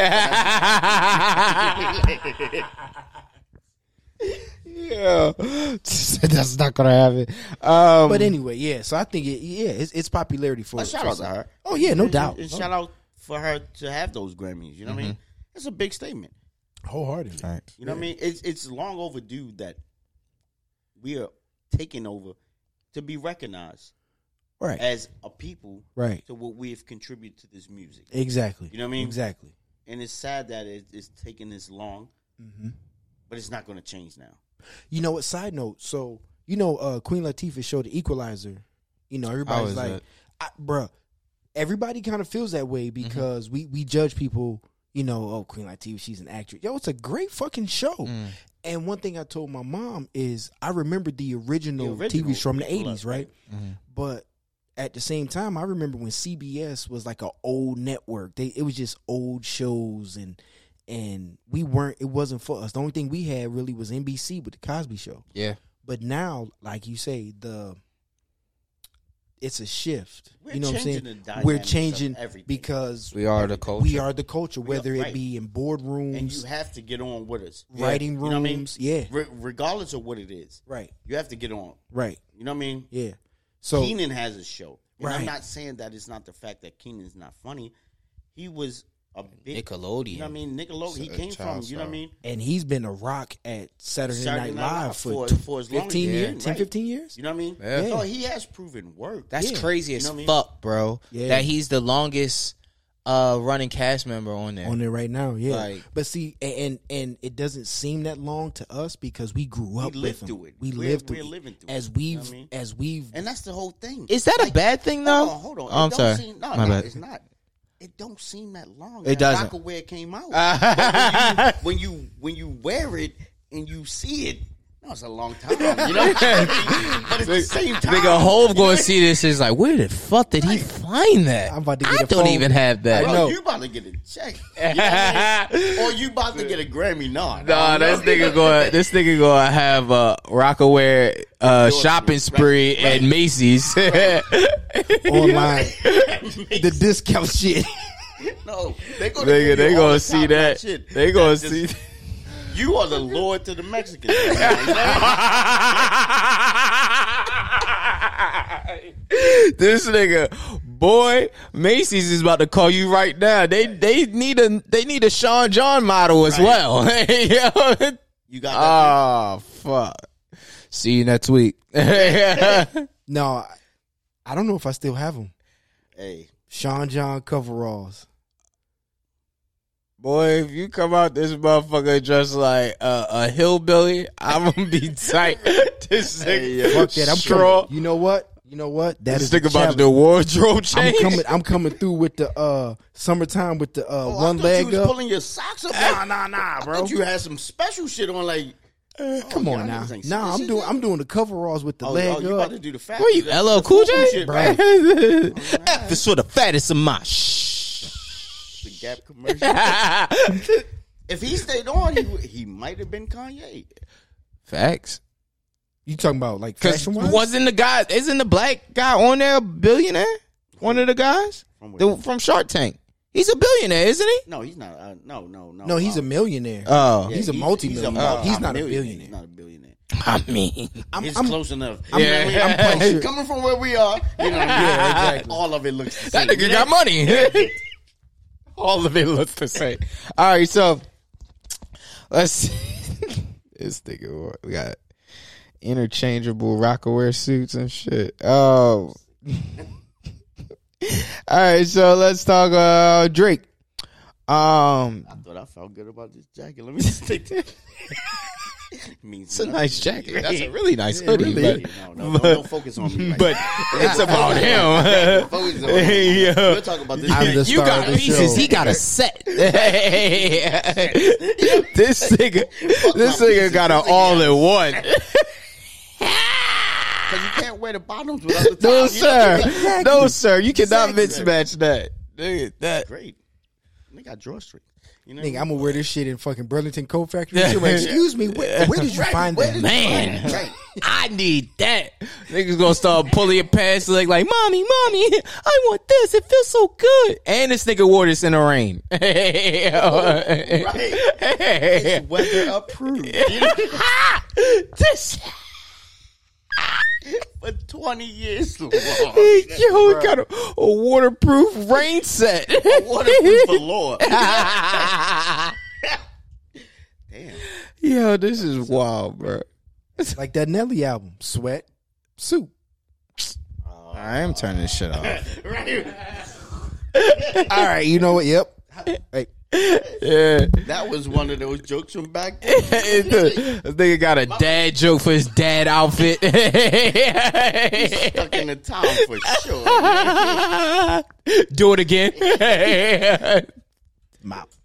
yeah, that's not gonna happen. Um, but anyway, yeah. So I think it, yeah, it's, it's popularity for. A shout for out to her. Oh yeah, no And- doubt. And Oh, shout out for her to have those Grammys. You know what I mean? It's a big statement. wholeheartedly. You know what I mean? It's it's long overdue that we are taking over to be recognized Right, as a people right, to what we have contributed to this music. exactly. You know what I mean? Exactly. And it's sad that it, it's taking this long, hmm but it's not going to change now. You know what? Side note. So you know, uh, Queen Latifah showed the Equalizer. You know, everybody's like, that? I, "Bruh." Everybody kind of feels that way because we we judge people, you know, oh Queen Latifah, she's an actress. Yo, it's a great fucking show. Mm. And one thing I told my mom is I remember the original, The original TVs from the eighties, right? right. Mm-hmm. But at the same time, I remember when CBS was like an old network. They it was just old shows and and we weren't. It wasn't for us. The only thing we had really was NBC with the Cosby Show. Yeah. But now, like you say, the it's a shift. We're you know what I'm saying? the We're changing everything. because We are the culture. we are the culture, We are- whether it be in boardrooms, and you have to get on with us. writing You rooms. know what I mean? Yeah, Re- regardless of what it is, right, you have to get on. right. You know what I mean? Yeah. So Kenan has a show. And I'm not saying that it's not the fact that Kenan's not funny. He was a big Nickelodeon. You know what I mean? Nickelodeon. He came from. child You know what I mean? and he's been a rock at Saturday, Saturday Night Night Live Live for, for- tw- for as long 15 he years, can, 10, 15 years. You know what I mean? Yeah. So he has proven work. That's Yeah. crazy You as know what I mean? fuck, bro. Yeah. That he's the longest uh running cast member on there. on there right now. Yeah, Like- but see, a- and and it doesn't seem that long to us because we grew up lived with him. through it. We We're- lived through we're it. living through as it. we've You know what I mean? as we've and that's the whole thing. Is that a bad thing though? Hold on, hold on. Oh, I'm sorry. seem, no, My no, bad. it's not. It don't seem that long. It that doesn't. Came out. When, you, when you when you wear it and you see it, no, it's a long time. You know, but at the same time, Nigga, Hove you going know, to see this is like, where the fuck did he find that? I'm about to I get a don't phone- even have that. Bro, know. you about to get a check, you know what I mean? or you about to get a Grammy? Nah, Nah, nah, this nigga going. This nigga going to have a Rocawear uh, shopping spree right, right. at Macy's. online the discount shit. No, they gonna, Nigga, give they gonna see that. Shit. They gonna That's see. Just- You are the lord to the Mexicans. you know? this nigga, boy, Macy's is about to call you right now. They they need a they need a Sean John model as Right. well. You got that. Oh fuck. See you next week. No, I, I don't know if I still have them. hey, Sean John coveralls. Boy, if you come out this motherfucker dressed like a, a hillbilly, I'm gonna be tight. this nigga, Fuck that. I'm straw. coming. You know what? You know what? That This is the nigga about to challenge. do wardrobe I'm change. coming. I'm coming through with the uh summertime with the uh oh, I one thought leg you was up. pulling your socks up. Nah, nah, nah, I bro. thought you had some special shit on, like. Come Oh, on now. Nah, I'm doing. I'm doing the coveralls with the Oh, leg oh, you up. about to do the fat? Where you, LL Cool J? shit, Right. F this for the fattest of my shh. The Gap commercial. if he stayed on, he, would- he might have been Kanye. Facts. You talking about like Cause fashion wise? wasn't the guy? Isn't the black guy on there a billionaire? One of the guys From the, from Shark Tank. He's a billionaire, isn't he? No, he's not. Uh, no, no, no. No, he's uh, a millionaire. Oh, yeah, he's a multi-millionaire. multi- He's not a millionaire. billionaire. He's not a billionaire. I mean, I'm, It's I'm- close enough. I'm- Yeah. You I mean? I'm quite sure. Coming from where we are, you know, Yeah, exactly. all of it looks the that same. nigga got money. All of it looks the same. All right, so let's see. this nigga. We got interchangeable Rocawear suits and shit. Oh. All right, so let's talk uh Drake. Um I thought I felt good about this jacket. Let me just take that. means it's a nice jacket. That's a really nice hoodie, Really? but No, no, no, don't focus on me. Right but it's about him. Focus on me. Yo. We'll talk about this. You got pieces. show. He got a set. this nigga, this nigga got an all in one. Because you can't wear the bottoms without the top. No sir, no sir. You cannot Exactly. mismatch that. Nigga, that. Great. They got drawstrings. You know, Nigga, I'm gonna wear this shit in fucking Burlington Coat Factory. Shit, like, Excuse me, where, where did you Right, find that? did- Man, Right. I need that. Niggas gonna start pulling your pants leg like, mommy, mommy, I want this. It feels so good. And this nigga wore this in the rain. Right. It's weather approved. This For 20 years long. yo, we got a, a waterproof rain set. Waterproof galore. Damn. yo, this is wild, bro. It's like that Nelly album, Sweat, Suit. Oh. I am turning this shit off. Right. All right, you know what? Yep. Hey, Yeah. That was one of those jokes from back then. this nigga got a dad joke for his dad outfit. Stuck in the town for sure. Do it again. Mouth.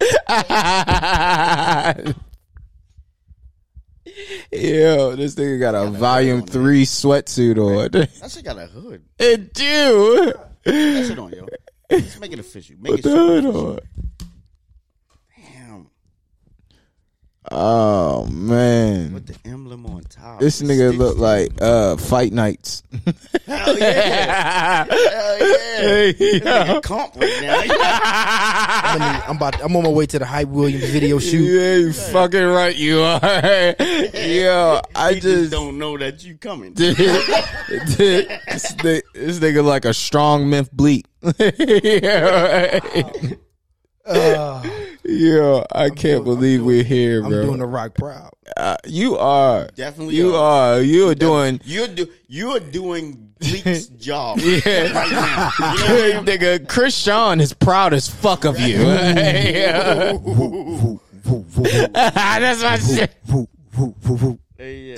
Yo, this nigga got a volume three sweatsuit on. That shit got a hood. it do. That shit on, yo. Let's make it official. Make Put it the hood on. Damn. Oh man. With the emblem on top. This nigga stick look like uh fight nights. Hell yeah. Hell yeah. This nigga comp right now. I'm, I'm about. I'm on my way to the Hype Williams video shoot. Yeah, you fucking right you are. Yo, I just just don't know that you coming. this, nigga, this nigga like a strong Memphis Bleek. yeah, right. Yo, I can't believe we're here, bro. I'm doing the Roc proud. uh, you are. Definitely You are. are. You are doing. You're do you're doing Bleek's job Yeah. right now. You know what I mean? Nigga, Chris Sean is proud as fuck of you. Yeah. That's my shit. Yeah.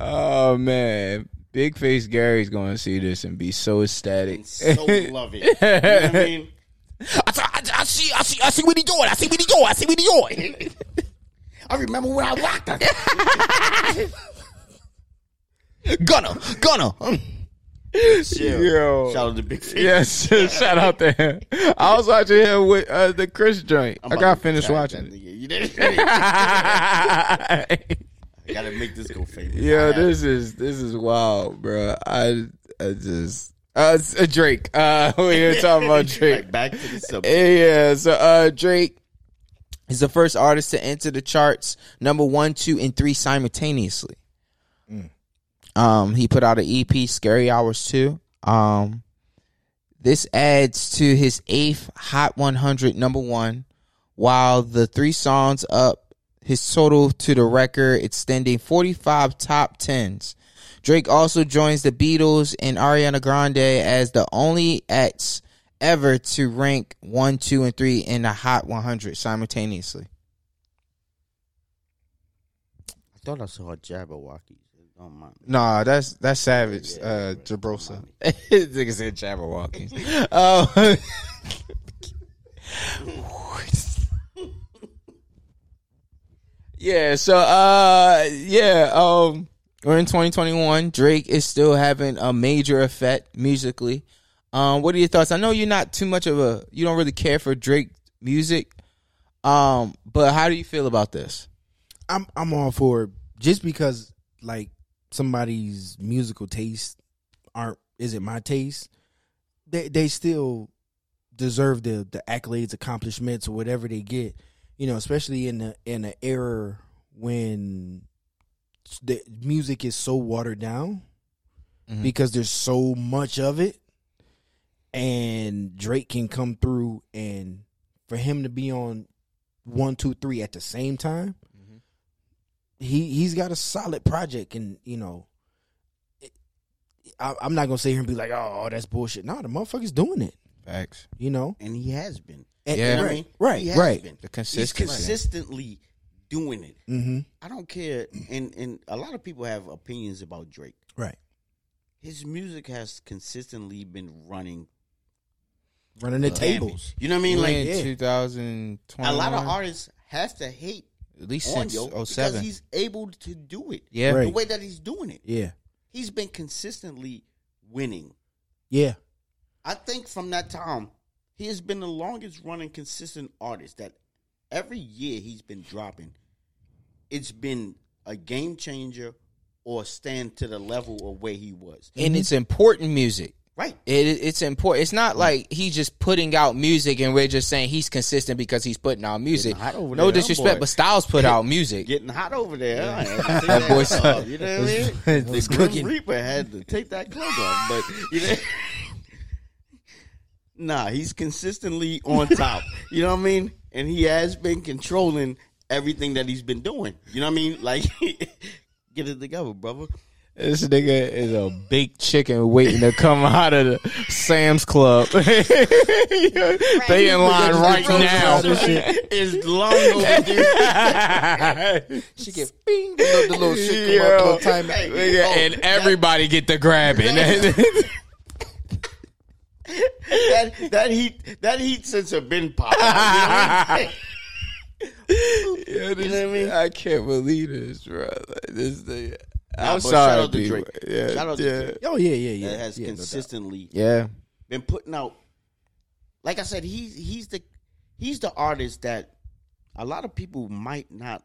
Oh man, Big Face Gary's going to see this and be so ecstatic. So love it. You know what I mean? I, I, I see, I see, I see what he doing. I see what he doing. I see what he doing. I remember when I rocked her. Gunner, Gunner. Chill. Yo. Shout out to Big Face. Yes, shout out to him. I was watching him with uh, the Chris joint. I'm I got finished watching that You did. I gotta make this go famous. Yeah, this is this is wild, bro. I I just uh, uh Drake. Uh, we were talking about Drake. Back to the subject. Yeah, so uh Drake is the first artist to enter the charts number one, two, and three simultaneously. Um, he put out an EP, Scary Hours Two. Um, this adds to his eighth Hot 100 number one, while the three songs up his total to the record, extending 45 top tens. Drake also joins the Beatles and Ariana Grande as the only acts ever to rank one, two, and three in the Hot 100 simultaneously. I thought I saw a Jabberwocky. Don't Nah, that's that's Savage, uh, Jabrosa. Nigga said Jabberwocky. Oh. yeah. So, uh, yeah. Um, we're in 2021. Drake is still having a major effect musically. Um, what are your thoughts? I know you're not too much of a, you don't really care for Drake music. Um, but how do you feel about this? I'm I'm all for it just because like somebody's musical taste aren't is it my taste. They they still deserve the the accolades, accomplishments, or whatever they get. You know, especially in the in the era when the music is so watered down Mhm. because there's so much of it, and Drake can come through and for him to be on one, two, three at the same time he he's got a solid project, and you know, it, I, I'm not gonna sit here and be like, oh, that's bullshit. No, the motherfucker's doing it. Facts. You know, And he has been. And- Yeah. You know I right, mean? right, He has right. been. The He's consistency. consistently doing it. Mm-hmm. I don't care. And and a lot of people have opinions about Drake. Right, His music has consistently been running running the gamut. tables. You know what I mean? Like in yeah. 2020. a lot of artists have to hate at least on since yo because 07. he's able to do it. Yeah. Right. The way that he's doing it. Yeah, He's been consistently winning. yeah, I think from that time, he has been the longest running consistent artist that every year he's been dropping. It's been a game changer or stand to the level of where he was. and it's important music. Right. It, it's important. It's not mm-hmm. like he's just putting out music and we're just saying he's consistent because he's putting out music. No there, disrespect, boy? but Styles put out music. Getting hot over there. huh? That That boy You know what I mean? It's The cooking. Grim Reaper had to take that clothes off, but you know. Nah, he's consistently on top. You know what I mean? And he has been controlling everything that he's been doing. You know what I mean? Like, get it together, brother. This nigga is a baked chicken waiting to come out of the Sam's Club. they in line right now. It's long overdue. she get bing, the little, the little shit come Yo. out, the little time. Nigga, Oh, and everybody get the grabbing. that that heat that heat sensor been popping. You know what I? Yeah, You know what I mean? I can't believe this, bro. Like, this thing. Nah, I'm but sorry, shout out to. Drake. Yeah, Shout out to yeah, Drake. Oh yeah, yeah, yeah. that has yeah, no consistently yeah. been putting out. Like I said, he's he's the he's the artist that a lot of people might not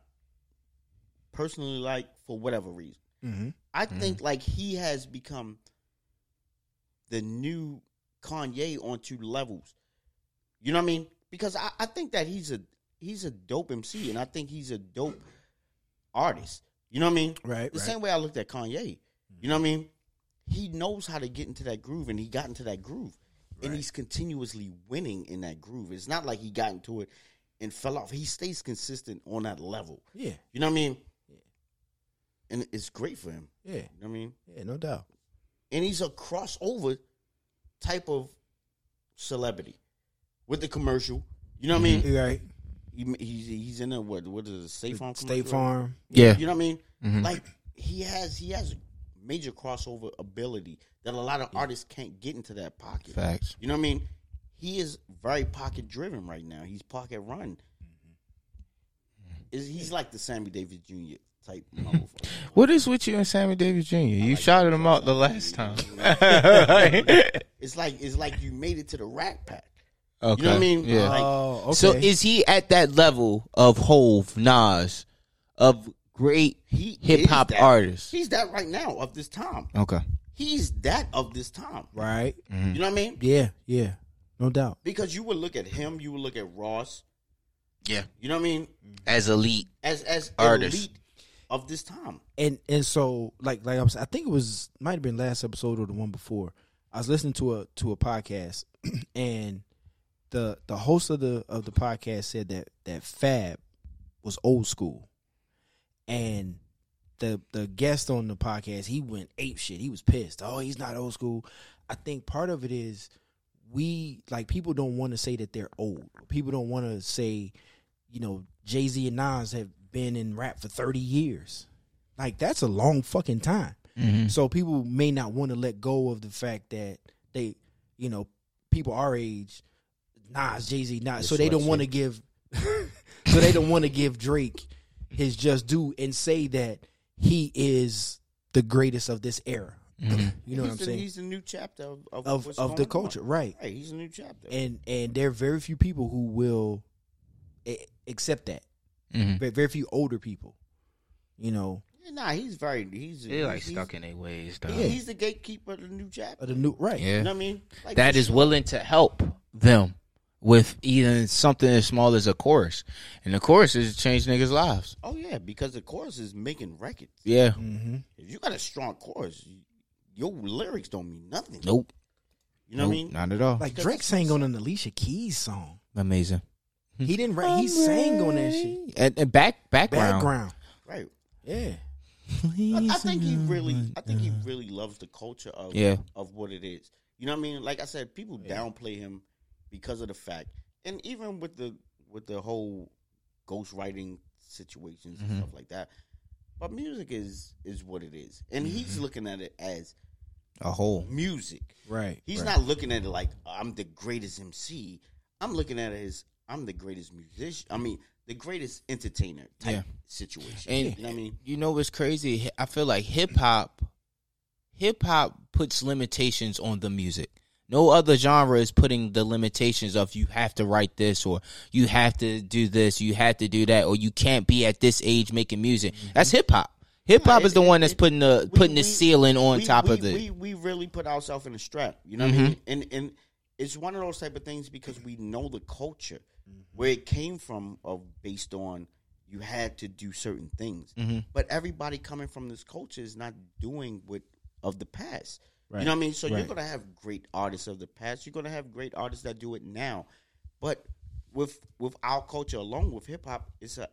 personally like for whatever reason. Mhm. I think like he has become the new Kanye on two levels. You know what I mean? Because I, I think that he's a he's a dope MC and I think he's a dope artist. You know what I mean? Right, The right. same way I looked at Kanye. You know what I mean? He knows how to get into that groove and he got into that groove. And he's continuously winning in that groove. It's not like he got into it and fell off. He stays consistent on that level. Yeah, You know what I mean? Yeah. And it's great for him. yeah, You know what I mean? yeah, no doubt. and he's a crossover type of celebrity with the commercial. You know what I mean? Mm-hmm. Right? He, he's he's in a what? What is it? State Farm. State commercial? Farm. Yeah. You know what I mean? Mhm. Like he has he has major crossover ability that a lot of artists can't get into that pocket. Facts. You know what I mean? He is very pocket driven right now. He's pocket run. Is he's like the Sammy Davis Jr. type. What is with you and Sammy Davis Jr.? You like shouted him out the last time. It's like it's like you made it to the Rat Pack. Okay. You know what I mean? Yeah. Like, Oh, okay. So is he at that level of Hove, Nas, of great hip hop is artists? He's that right now of this time. Okay. He's that of this time. right? Mm-hmm. You know what I mean? Yeah, yeah, no doubt. Because you would look at him, you would look at Ross. Yeah. You know what I mean? As elite. As as Artists. elite of this time. and and so like like I was, I think it was might have been last episode or the one before. I was listening to a to a podcast, and the the host of the of the podcast said that that Fab was old school, and the the guest on the podcast he went ape shit. He was pissed. Oh, he's not old school. I think part of it is we like people don't want to say that they're old. People don't want to say, you know, Jay Z and Nas have been in rap for thirty years. Like that's a long fucking time. Mm-hmm. So people may not want to let go of the fact that they, you know, people our age, Nas, Jay Z, Nas. So they don't want to give, so they don't want to give Drake his just due and say that he is the greatest of this era. You know what I'm the, saying? He's a new chapter of of, Of what's of the going on. culture, right? Right, he's a new chapter. And and there are very few people who will a- accept that. Mm-hmm. Very, very few older people. You know, Yeah, nah, he's very he's They like he's, stuck in their ways, though. He's, he's the gatekeeper of the new chapter. of the new right. Yeah. You know what I mean? Like that this is shit- willing to help them with even something as small as a chorus. And the chorus is change niggas' lives. Oh yeah, because the chorus is making records. Yeah. Mm-hmm. If you got a strong chorus, your lyrics don't mean nothing. Nope. You know what I mean? Not at all. Like Drake sang on an Alicia Keys song. Amazing. He didn't write. He sang on that shit. And, and back background. Background. Right. Yeah. I, I think he really, I think he really loves the culture of Yeah. of what it is. You know what I mean? Like I said, people downplay him because of the fact, and even with the with the whole ghostwriting situations and mm-hmm. stuff like that. But music is is what it is, and he's mm-hmm. looking at it as A whole. music. Right. He's right. not looking at it like I'm the greatest MC. I'm looking at it as I'm the greatest musician. I mean, the greatest entertainer type Yeah. situation. And you know I mean? you know what's crazy? I feel like hip hop, hip hop puts limitations on the music. No other genre is putting the limitations of you have to write this or you have to do this, you have to do that, or you can't be at this age making music. Mm-hmm. That's hip hop. Hip hop Nah, is the it- one that's it- putting the we- putting the we- ceiling on we- top of the. We we really put ourselves in a strap. You know what I mm-hmm. mean? And and it's one of those type of things because we know the culture mm-hmm. where it came from of based on you had to do certain things. But everybody coming from this culture is not doing what of the past. Right. You know what I mean? So you're gonna have great artists of the past. You're gonna have great artists that do it now. But with with our culture along with hip hop, it's a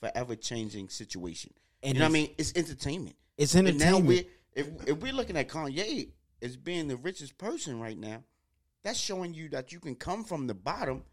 forever changing situation. And you know what I mean? It's entertainment. It's And now entertainment. we if if we're looking at Kanye as being the richest person right now, that's showing you that you can come from the bottom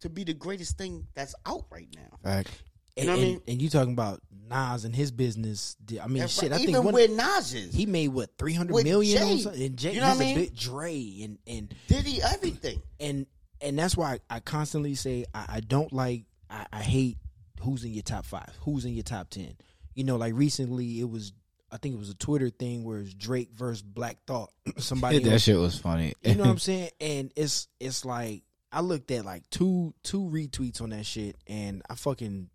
to be the greatest thing that's out right now. Fact. And, know what I mean? and you talking about Nas and his business. I mean, Yeah, shit. I right. think even one, where Nas is, he made what three hundred million. With million on Jay. something. And Jay, You know what he's I a mean? bit Dre and and did he everything? and and that's why I constantly say I, I don't like I, I hate who's in your top five, who's in your top ten. You know, like recently it was I think it was a Twitter thing where it's Drake versus Black Thought. Somebody that shit was funny. you know what I'm saying? And it's it's like I looked at like two two retweets on that shit and I fucking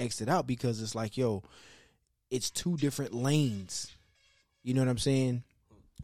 X'd out because it's like, yo, it's two different lanes. You know what I'm saying?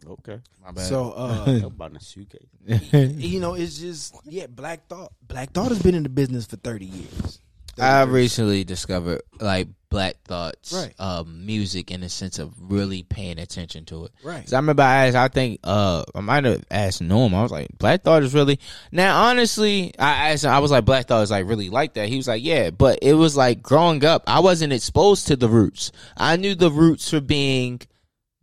Okay, My bad. So uh about a suitcase. you know, it's just yeah, Black Thought Black Thought has been in the business for thirty years. 30 I recently discovered like Black Thought's Right. uh, music in the sense of really paying attention to it. Right. I remember I asked, I think uh, I might have asked Norm. I was like, Black Thought is really now. Honestly, I asked him. I was like, Black Thought is like really like that. He was like, yeah, but it was like growing up, I wasn't exposed to the Roots. I knew the Roots for being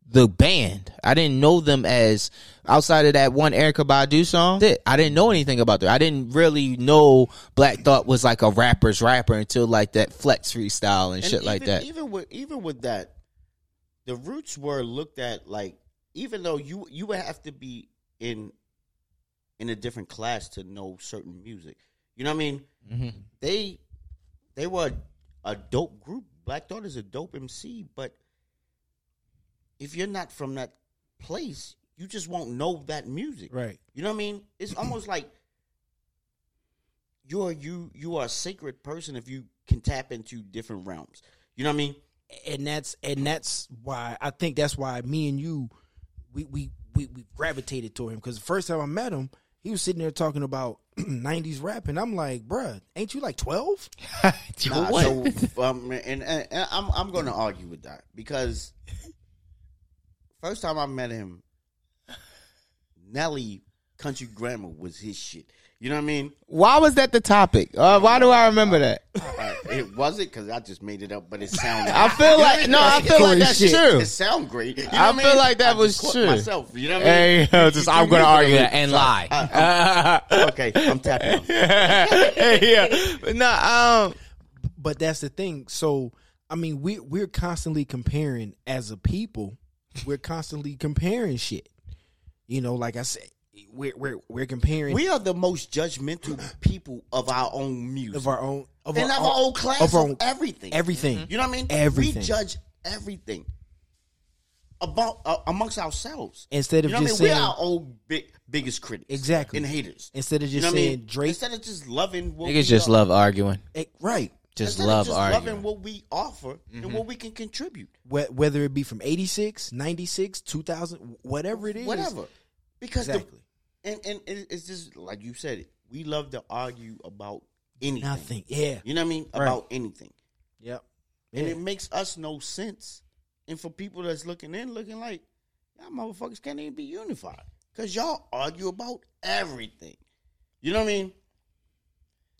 the band. I didn't know them as outside of that one Erykah Badu song. I didn't know anything about that. I didn't really know Black Thought was like a rapper's rapper until like that Flex freestyle and, And shit like that. Even with even with that, the roots were looked at like even though you you would have to be in in a different class to know certain music. You know what I mean? hmm They they were a dope group. Black Thought is a dope MC, but if you're not from that place, you just won't know that music. Right. You know what I mean? It's almost like you're you you are a sacred person if you can tap into different realms. You know what I mean? and that's and that's why I think that's why me and you we we we, we gravitated to him because the first time I met him, he was sitting there talking about '90s rap, and I'm like, bruh, ain't you like 12? Nah, so um, and, and, and I'm I'm going to argue with that because first time I met him, Nelly Country Grammar was his shit. You know what I mean? Why was that the topic? Uh, why do I remember that? Uh, it wasn't because I just made it up, but it sounded. I feel like no, I feel like that's shit. true. It sound great. You know I what feel mean? like that I was just true. Myself, you know what I mean? Hey, yo, just, I'm gonna argue that and lie. okay, I'm tapping. out. yeah, but no, um, But that's the thing. So I mean, we we're constantly comparing as a people. We're constantly comparing shit. You know, like I said, we're we're we're comparing We are the most judgmental people of our own music. of our own of and our, of our own class of of, our own- everything. everything. You know what I mean? Everything. We judge everything about uh, amongst ourselves. Instead of you know just what I mean? saying- we're our own big, biggest critics, Exactly. and haters. Instead of You just know what I saying mean? Drake, Instead of just loving what niggas we just are- love arguing. eh, right? Just love just arguing. loving what we offer and what mm-hmm. we can contribute. Whether it be from 86, 96, 2000, whatever it is, Whatever, because Exactly. the and and it's just like you said. We love to argue about anything. Nothing. Yeah. You know what I mean? Right. About anything. Yep. and Yeah. it makes us no sense. And for people that's looking in, looking like y'all motherfuckers can't even be unified because y'all argue about everything. You know what I mean?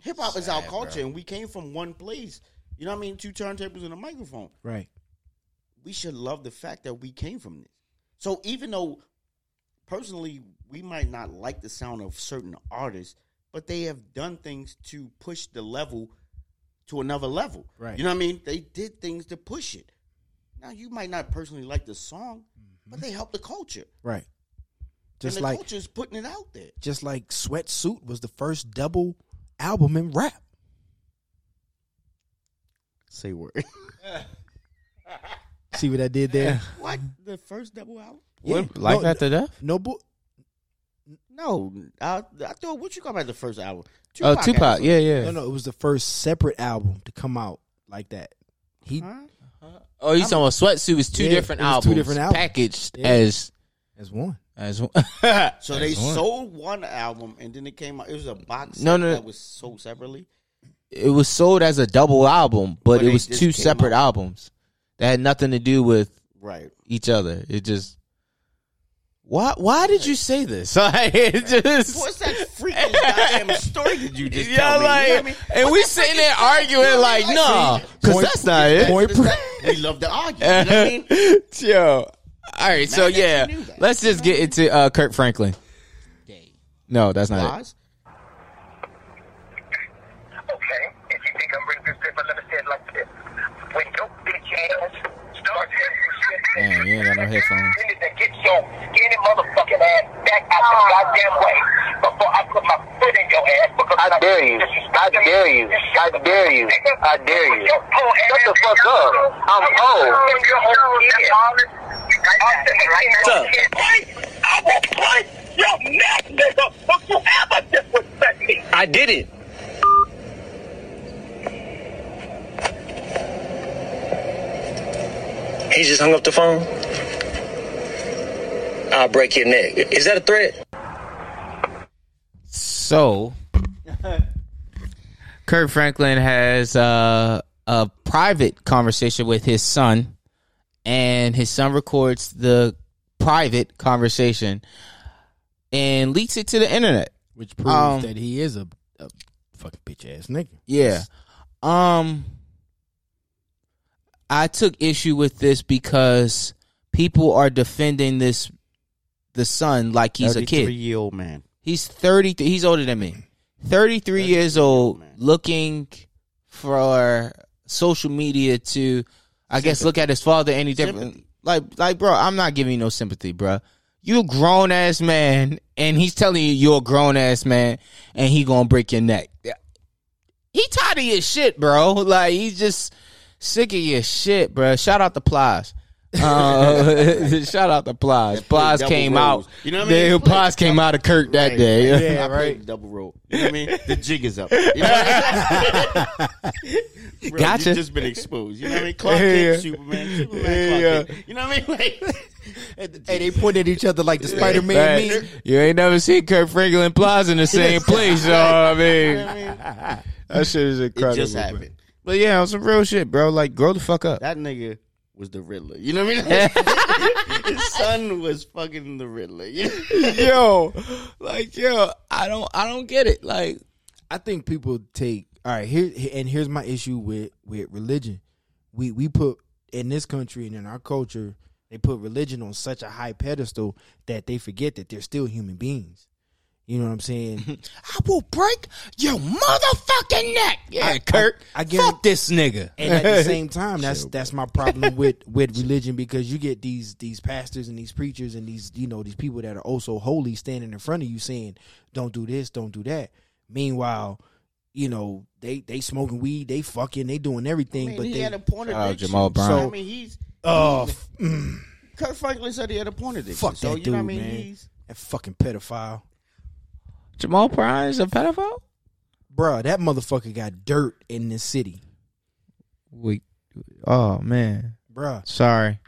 Hip hop is our Sad, culture, bro. and we came from one place. You know what I mean? Two turntables and a microphone. Right. We should love the fact that we came from this. So even though personally we might not like the sound of certain artists, but they have done things to push the level to another level. Right. You know what I mean? They did things to push it. Now you might not personally like the song, but mm-hmm. they help the culture. Right. Just and the like culture is putting it out there. just like Sweatsuit was the first double album in rap. Say word. See what I did there? what? The first double album? Yeah. What, Life No, after death? No bu- No, I, I thought what you call about the first album? Oh, had Tupac. it. Yeah, yeah. No, no, it was the first separate album to come out like that. He Huh? Oh, you talking about sweatsuit? Was two Yeah, different it was albums, two different albums. packaged Yeah. as as one. As. So they one. sold one album and then it came out. It was a box No, set no, no. that was sold separately. It was sold as a double album, but But it was two separate out. albums that had nothing to do with Right. each other. It just. Why? Why did you say this? Like, it just. What's that freaking goddamn story did you just Yeah, tell me? like, You know I mean? and What we the sitting there arguing, You know what like, no, because that's not it. Point we love to argue. You know what I mean? Yo. All right, so that yeah, let's just get into uh, Kirk Franklin. No, that's not it. Lies? Okay, if you think I'm bringing this paper, let me say it like this. Damn, you ain't got no headphones. You need to get your skinny motherfucking ass back out the goddamn way before I put my foot in your ass. Because I dare you. I dare you. I dare you. I dare you. Shut the fuck up. I'm old. I will punch your neck, nigga, if you ever disrespect me. I did it. He just hung up the phone. I'll break your neck. Is that a threat? So, Kirk Franklin has uh, a private conversation with his son, and his son records the private conversation and leaks it to the internet. which proves Um, that he is a, a fucking bitch ass nigga. Yeah. Um I took issue with this because people are defending this the son like he's a kid. year old man. He's 30 he's older than me. 33 years old man. looking for social media to I guess look at his father any different. Sympathy. Like like bro, I'm not giving you no sympathy, bro. You a grown ass man and he's telling you you're a grown ass man and he going to break your neck. He tired of your shit, bro. Like he's just sick of your shit, bro. Shout out to Plies. Uh, shout out to Plies. Plies came roles. out. You know what I mean? Then Plies came out of Kirk that Right, day. right. Yeah, I right. double roll. You know what I mean? The jig is up. You know what I mean? Bro, Gotcha. You just been exposed. You know what I mean? Clark Yeah, Kent. Superman, Superman, Yeah, Clark Kent. You know what I mean? Like, Hey, they point at each other like the Spider Man Right. You ain't never seen Kirk Franklin Plies in the same place, so I mean, that shit is incredible. it incredible. just bro. happened. But yeah, on some real shit, bro. Like, grow the fuck up. That nigga was the Riddler. You know what I mean? His son was fucking the Riddler. Yo, like, yo, I don't, I don't get it. Like, I think people take all right here and here's my issue with with religion. We we put in this country and in our culture, they put religion on such a high pedestal that they forget that they're still human beings. You know what I'm saying? I will break your motherfucking neck. Yeah, I- Kirk. I- I get fuck it. this nigga. and at the same time, that's that's my problem with with religion because you get these these pastors and these preachers and these you know these people that are oh also holy standing in front of you saying, "Don't do this, don't do that." Meanwhile, you know they they smoking weed, they fucking, they doing everything, I mean, but he they had a porn Shout out. Jamal Bryant. So, I mean, he's uh, oh mm. Kirk Franklin said he had a porn addiction. fuck so, that you dude, know what I mean? man. He's That fucking pedophile, Jamal Bryant is a pedophile. bruh. That motherfucker got dirt in this city, Wait, oh man, bruh. sorry.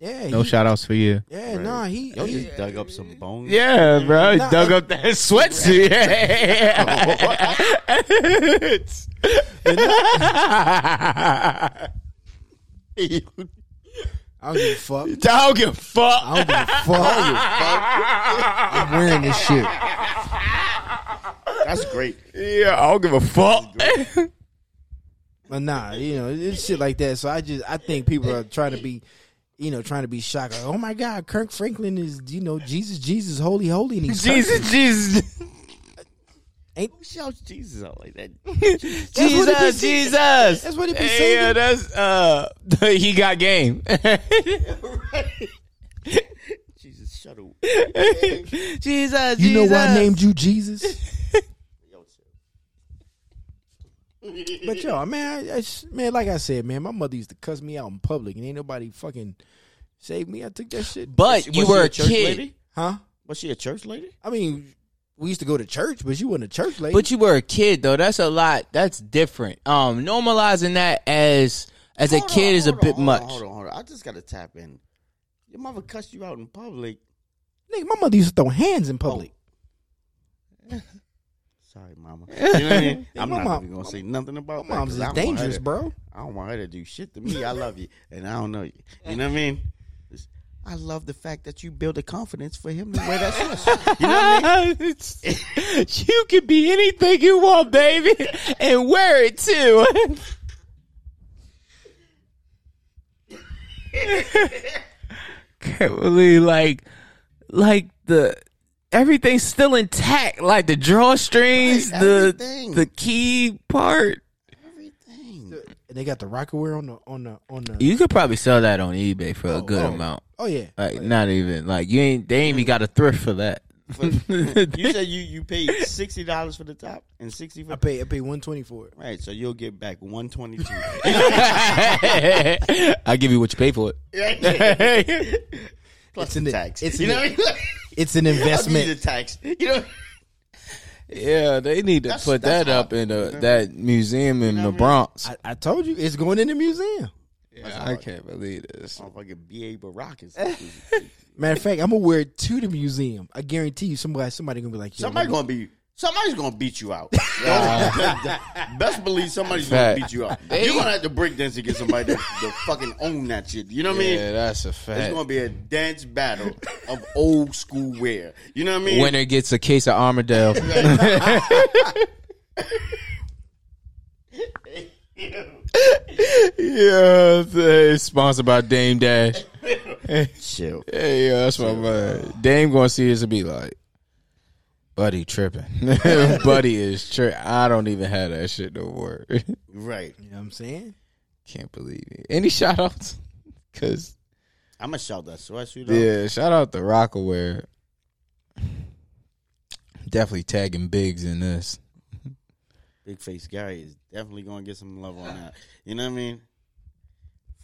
Yeah, No he, shout outs for you. Yeah, nah, he, yo he just dug up some bones. Yeah, bro. Nah, dug up that sweatsuit. I don't give a fuck. I don't give a fuck. I don't give a fuck. I'm wearing this shit. That's great. Yeah, I don't give a fuck. But nah, you know, it's shit like that. So I just I think people are trying to be, you know, trying to be shocked. Like, oh my God, Kirk Franklin is, you know, Jesus, Jesus, holy, holy, and he's Jesus, cursing. Jesus, Who shouts Jesus out like that? what Jesus, Jesus. That's what he be saying. Yeah, that's uh, he got game. Jesus, shut up. Jesus, You know why I named you Jesus? But yo, man, I, I, man, like I said, man, my mother used to cuss me out in public, and ain't nobody fucking saved me. I took that shit. But Was you she were a church kid. lady? huh? Was she a church lady? I mean, we used to go to church, but you wasn't a church lady. But you were a kid though. That's a lot. That's different. Um, normalizing that as as a kid on, is a hold bit hold much. On, hold on, hold on. I just gotta tap in. Your mother cussed you out in public. Nigga, my mother used to throw hands in public. Sorry, mama. You know what I mean? I'm not mom- even gonna say nothing about My mom's that, 'cause is I don't want her dangerous, to- bro. I don't want her to do shit to me. I love you, and I don't know you. You know what I mean? I love the fact that you build a confidence for him to wear that sweatshirt. You know what I mean? It's- you can be anything you want, baby, and wear it too. Can't believe like like the everything's still intact, like the drawstrings, Right, the the key part. Everything. and they got the Rocawear on the on the on the. You could probably sell that on eBay for a Oh, good oh. amount. Oh yeah, Like not even like you ain't they ain't even got a thrift for that. you said you you paid sixty dollars for the top and sixty for I pay I pay one twenty for it. right. So you'll get back one twenty two. I give you what you pay for it. Plus It's the an- tax. it's you an- know what I mean? It's an I'll give you investment. the tax. You know. Yeah, they need to That's- put that's that up hard. in the, mm-hmm. that museum in know the I mean? Bronx. I, I told you it's going in the museum. Yeah, I can't believe this. Motherfucking B.A. Baracus. Matter of fact, I'm gonna wear it to the museum. I guarantee you, somebody somebody gonna be like, Yo, Somebody gonna be. Somebody's gonna beat you out. Best believe somebody's Fact. gonna beat you out. You're gonna have to break dance to get somebody to, to fucking own that shit. You know what I mean? Yeah, that's a fact. It's gonna be a dance battle of old school wear. You know what I mean? Winner gets a case of Armadale. yeah, it's sponsored by Dame Dash. Chill. Hey, yeah, that's my man. Dame gonna see this and be like, "Buddy tripping. Buddy is tripping. I don't even have that shit no more. Right. You know what I'm saying? Can't believe it. Any shout outs? Cause I'm gonna shout that sweatsuit. out. yeah, shout out to Rocawear. Definitely tagging Biggs in this. Big Face guy is definitely gonna get some love on that. You know what I mean?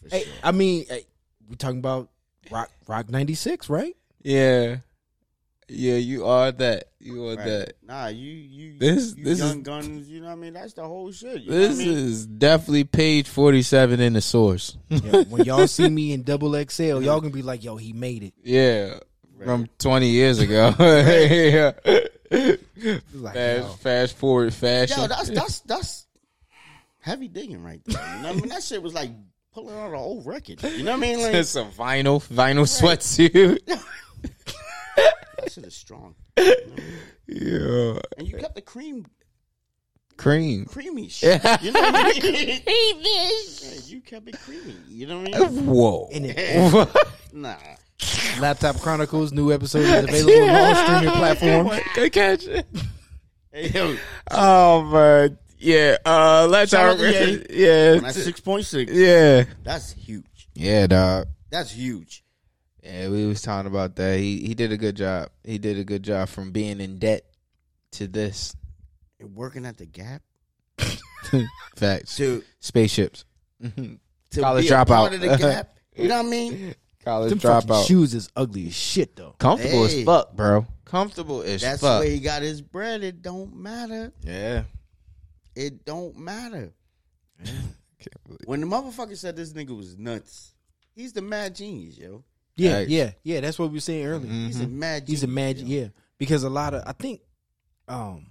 For Hey, sure. I mean, hey, we talking about Rock Rock '96, right? Yeah, yeah, you are that. You are Right. that. Nah, you you This- you this young is- guns. You know what I mean? That's the whole shit. You This what I mean? is definitely page forty-seven in the source. Yeah, when y'all see me in double XL, y'all gonna be like, "Yo, he made it." Yeah, from twenty years ago. yeah. Like, Fast, yo, fast forward fashion. Yo, that's that's that's heavy digging right there. You know what I mean? That shit was like pulling out an old record. You know what I mean? Like It's a vinyl vinyl sweatsuit. That shit is strong. yeah, And you kept the cream cream. creamy shit. You know what I mean? Yeah, you kept it creamy. You know what I mean? Whoa. in it. Nah. Laptop Chronicles new episode is available on all streaming platforms. Good catch. Hey, yo, Oh man, yeah. Uh, let's Shout out our yeah, that's six point six. yeah, That's huge. yeah, dog. That's huge. Yeah, we was talking about that. He he did a good job. He did a good job from being in debt to this. And working at the Gap Facts. to Spaceships. to College dropout. part of the Gap. You know what I mean? College Them dropout. shoes is ugly as shit though. Comfortable Hey. as fuck, bro. Comfortable as fuck. That's fuck. where he got his bread. It don't matter. yeah. It don't matter. When the motherfucker said this nigga was nuts, he's the mad genius, yo. Yeah, Facts. yeah, yeah. That's what we were saying earlier. He's a mad genius. He's a magic, yo. yeah. Because a lot of I think um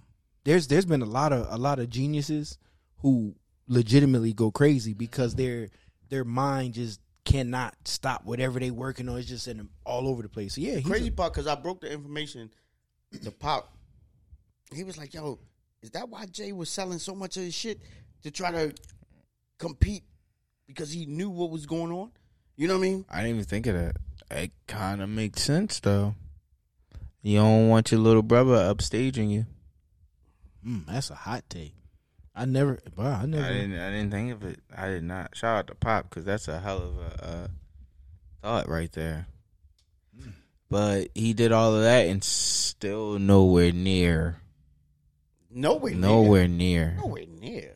there's there's been a lot of a lot of geniuses who legitimately go crazy because their their mind just cannot stop whatever they working on. It's just in them all over the place. So yeah, he's Crazy a- part because I broke the information to Pop. He was like, "Yo, is that why Jay was selling so much of his shit to try to compete because he knew what was going on?" You know what I mean? I didn't even think of that. It kind of makes sense though. You don't want your little brother upstaging you. Mm, that's a hot take. I never, wow, I never. I didn't. I didn't think of it. I did not. Shout out to Pop because that's a hell of a uh, thought right there. But he did all of that and still nowhere near. Nowhere, near. Nowhere near. nowhere near.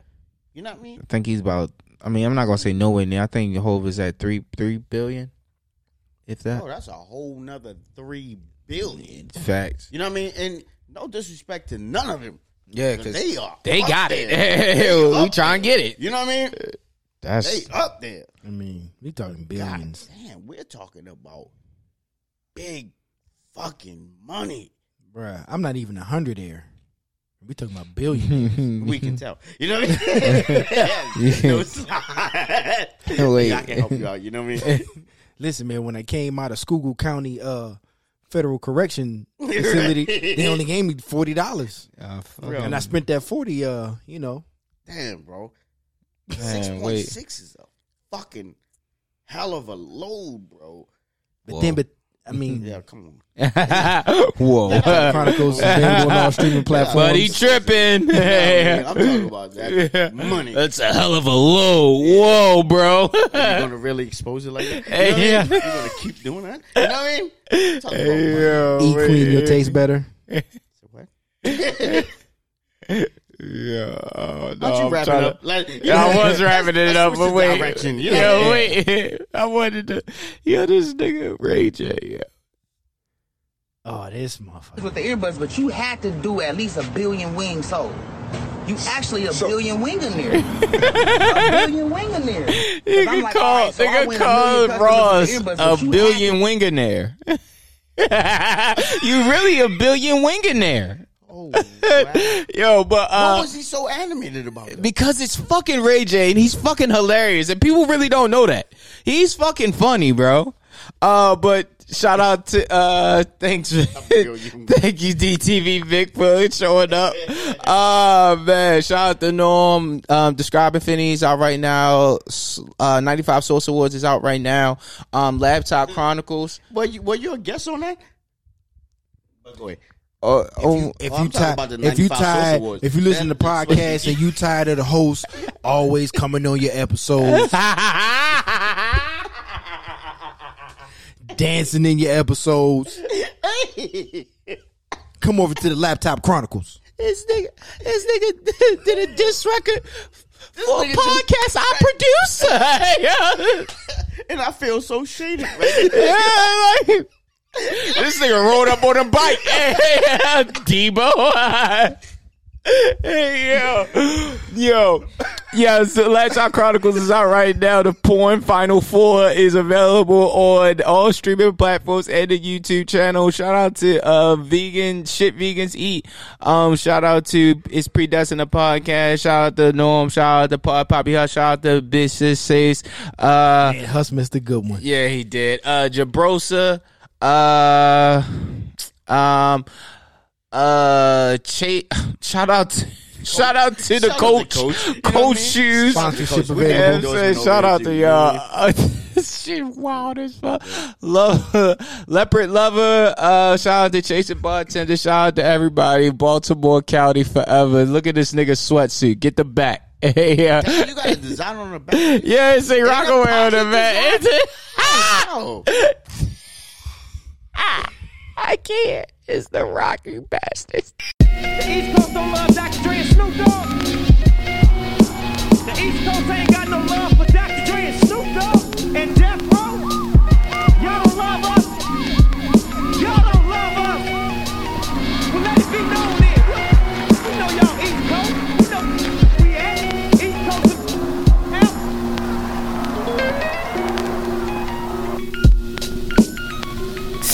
You know what I mean? I think he's about. I mean, I'm not gonna say nowhere near. I think Hove is at three three billion, if that. Oh, that's a whole nother three billion. Facts. You know what I mean? And no disrespect to none of them. Yeah, because they are. they got there. it. we try trying to get it. You know what I mean? That's They up there. I mean, we talking God billions, damn, we're talking about big fucking money. bruh. I'm not even a hundred there. We talking about billions. We can tell. You know what I mean? no slide. Wait. I can help you out. You know what I mean? Listen, man, when I came out of Schuylkill County uh federal correction facility, they only gave me forty dollars, Uh, fuck. And I spent that forty. Uh, you know, Damn, bro. Man, Six point wait. six is a fucking hell of a load, bro. but Whoa. then, but I mean, Yeah, come on. Whoa. Chronicles is available on all streaming platforms. But he tripping. Man, I'm talking about that money. That's a hell of a low. Whoa, bro. You're gonna really expose it like that? You Hey, know what I mean? yeah. You're gonna keep doing that? You know what I mean? Talking about money. Yo, E Queen, your taste better. What? Yeah. Oh, no, Why don't you I'm wrap it to- up? Like, Yeah, I was wrapping it up, but wait. direction, you Yo, know? wait. I wanted to. Yo, this nigga Ray J. Yeah. Oh, this motherfucker. with the earbuds, but you had to do at least a billion wings sold. You actually a billion wingoneer. a billion wingoneer. Nigga I'm like, called, all right, so I nigga win a called million Ross customers with a earbuds, but you billion wingonaire. you really a billion wingonaire. Oh, wow. Yo, but Why uh, was he so animated about it? because it's fucking Ray J and he's fucking hilarious and people really don't know that. He's fucking funny, bro. Uh, but shout out to uh, thanks, you. thank you DTV Vic for showing up. Uh man, shout out to Norm. Um, describing Finney's out right now. Uh, ninety five Source Awards is out right now. Um, Laptop Chronicles. Were you, were you a guest on that? Go ahead. Uh, oh, If Oh, you talking tired, if you 95 tired, Awards. if you listen to That- podcasts and you tired of the host always coming on your episodes, dancing in your episodes, come over to the Laptop Chronicles. this nigga, this nigga did a diss record for a podcast I produce. and I feel so shaded. Right? yeah, like this nigga rode up on a bike. Hey, Debo. hey, yo, yo, yeah. So, Laptop Chronicles is out right now. The porn Final Four is available on all streaming platforms and the YouTube channel. Shout out to uh vegan shit vegans eat. Um, shout out to it's predestined a podcast. Shout out to Norm. Shout out to Pop Poppy Hush. Shout out to Business Says. Uh, Man, Hus missed a good one. yeah, he did. Uh Jabrosa, uh um uh Cha- shout out to, shout out to the Shout out to coach Coach. coach, You know what shoes. Sponsorship We Yeah, available. endorse saying, shout out to rating, y'all. Uh, this shit wild as fuck. Love, Leopard Lover. Uh, shout out to Chasing Bartender. Shout out to everybody. Baltimore County forever. Look at this nigga sweatsuit. Get the back. yeah, You got a design on the back. yeah. It's a Rocawear on the pocket back. Oh, I can't. It's the Rocky Bastards. The East Coast don't love Dr. Dre and Snoop Dogg. The East Coast ain't got no love for Dr. Dre and Snoop Dogg and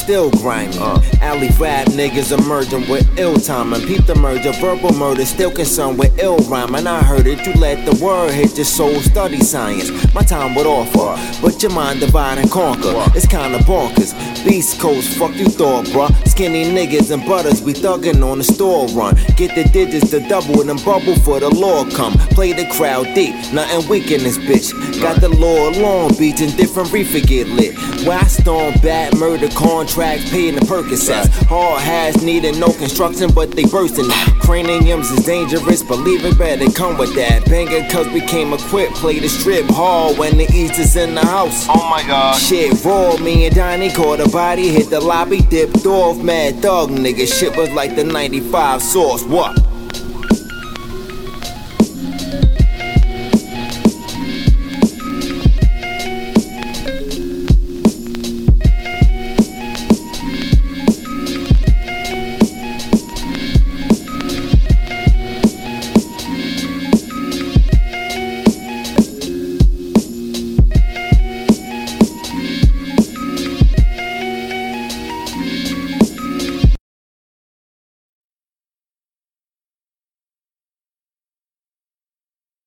Still grimy. Uh. Alley rap niggas emerging with ill timing. Peep the merger, verbal murder, still concerned with ill rhyming. I heard it, you let the word hit your soul, study science. My time would offer, but your mind divide and conquer. It's kinda bonkers. Beast Coast, fuck you thought, bruh. Skinny niggas and butters, we thuggin' on the store run. Get the digits to double and bubble for the law come. Play the crowd deep, nothing weak in this bitch. Got the law Long Beach and different reefer get lit. Where I storm bad murder contracts, paying the Percocets. All has needed no construction, but they bursting it. Craniums is dangerous, believe it better come with that. Banger cause we came equipped, play the strip hard when the East is in the house. Oh my god. Shit raw, me and Donnie caught a body, hit the lobby, dipped off, mad dog nigga. Shit was like the 95 sauce, what?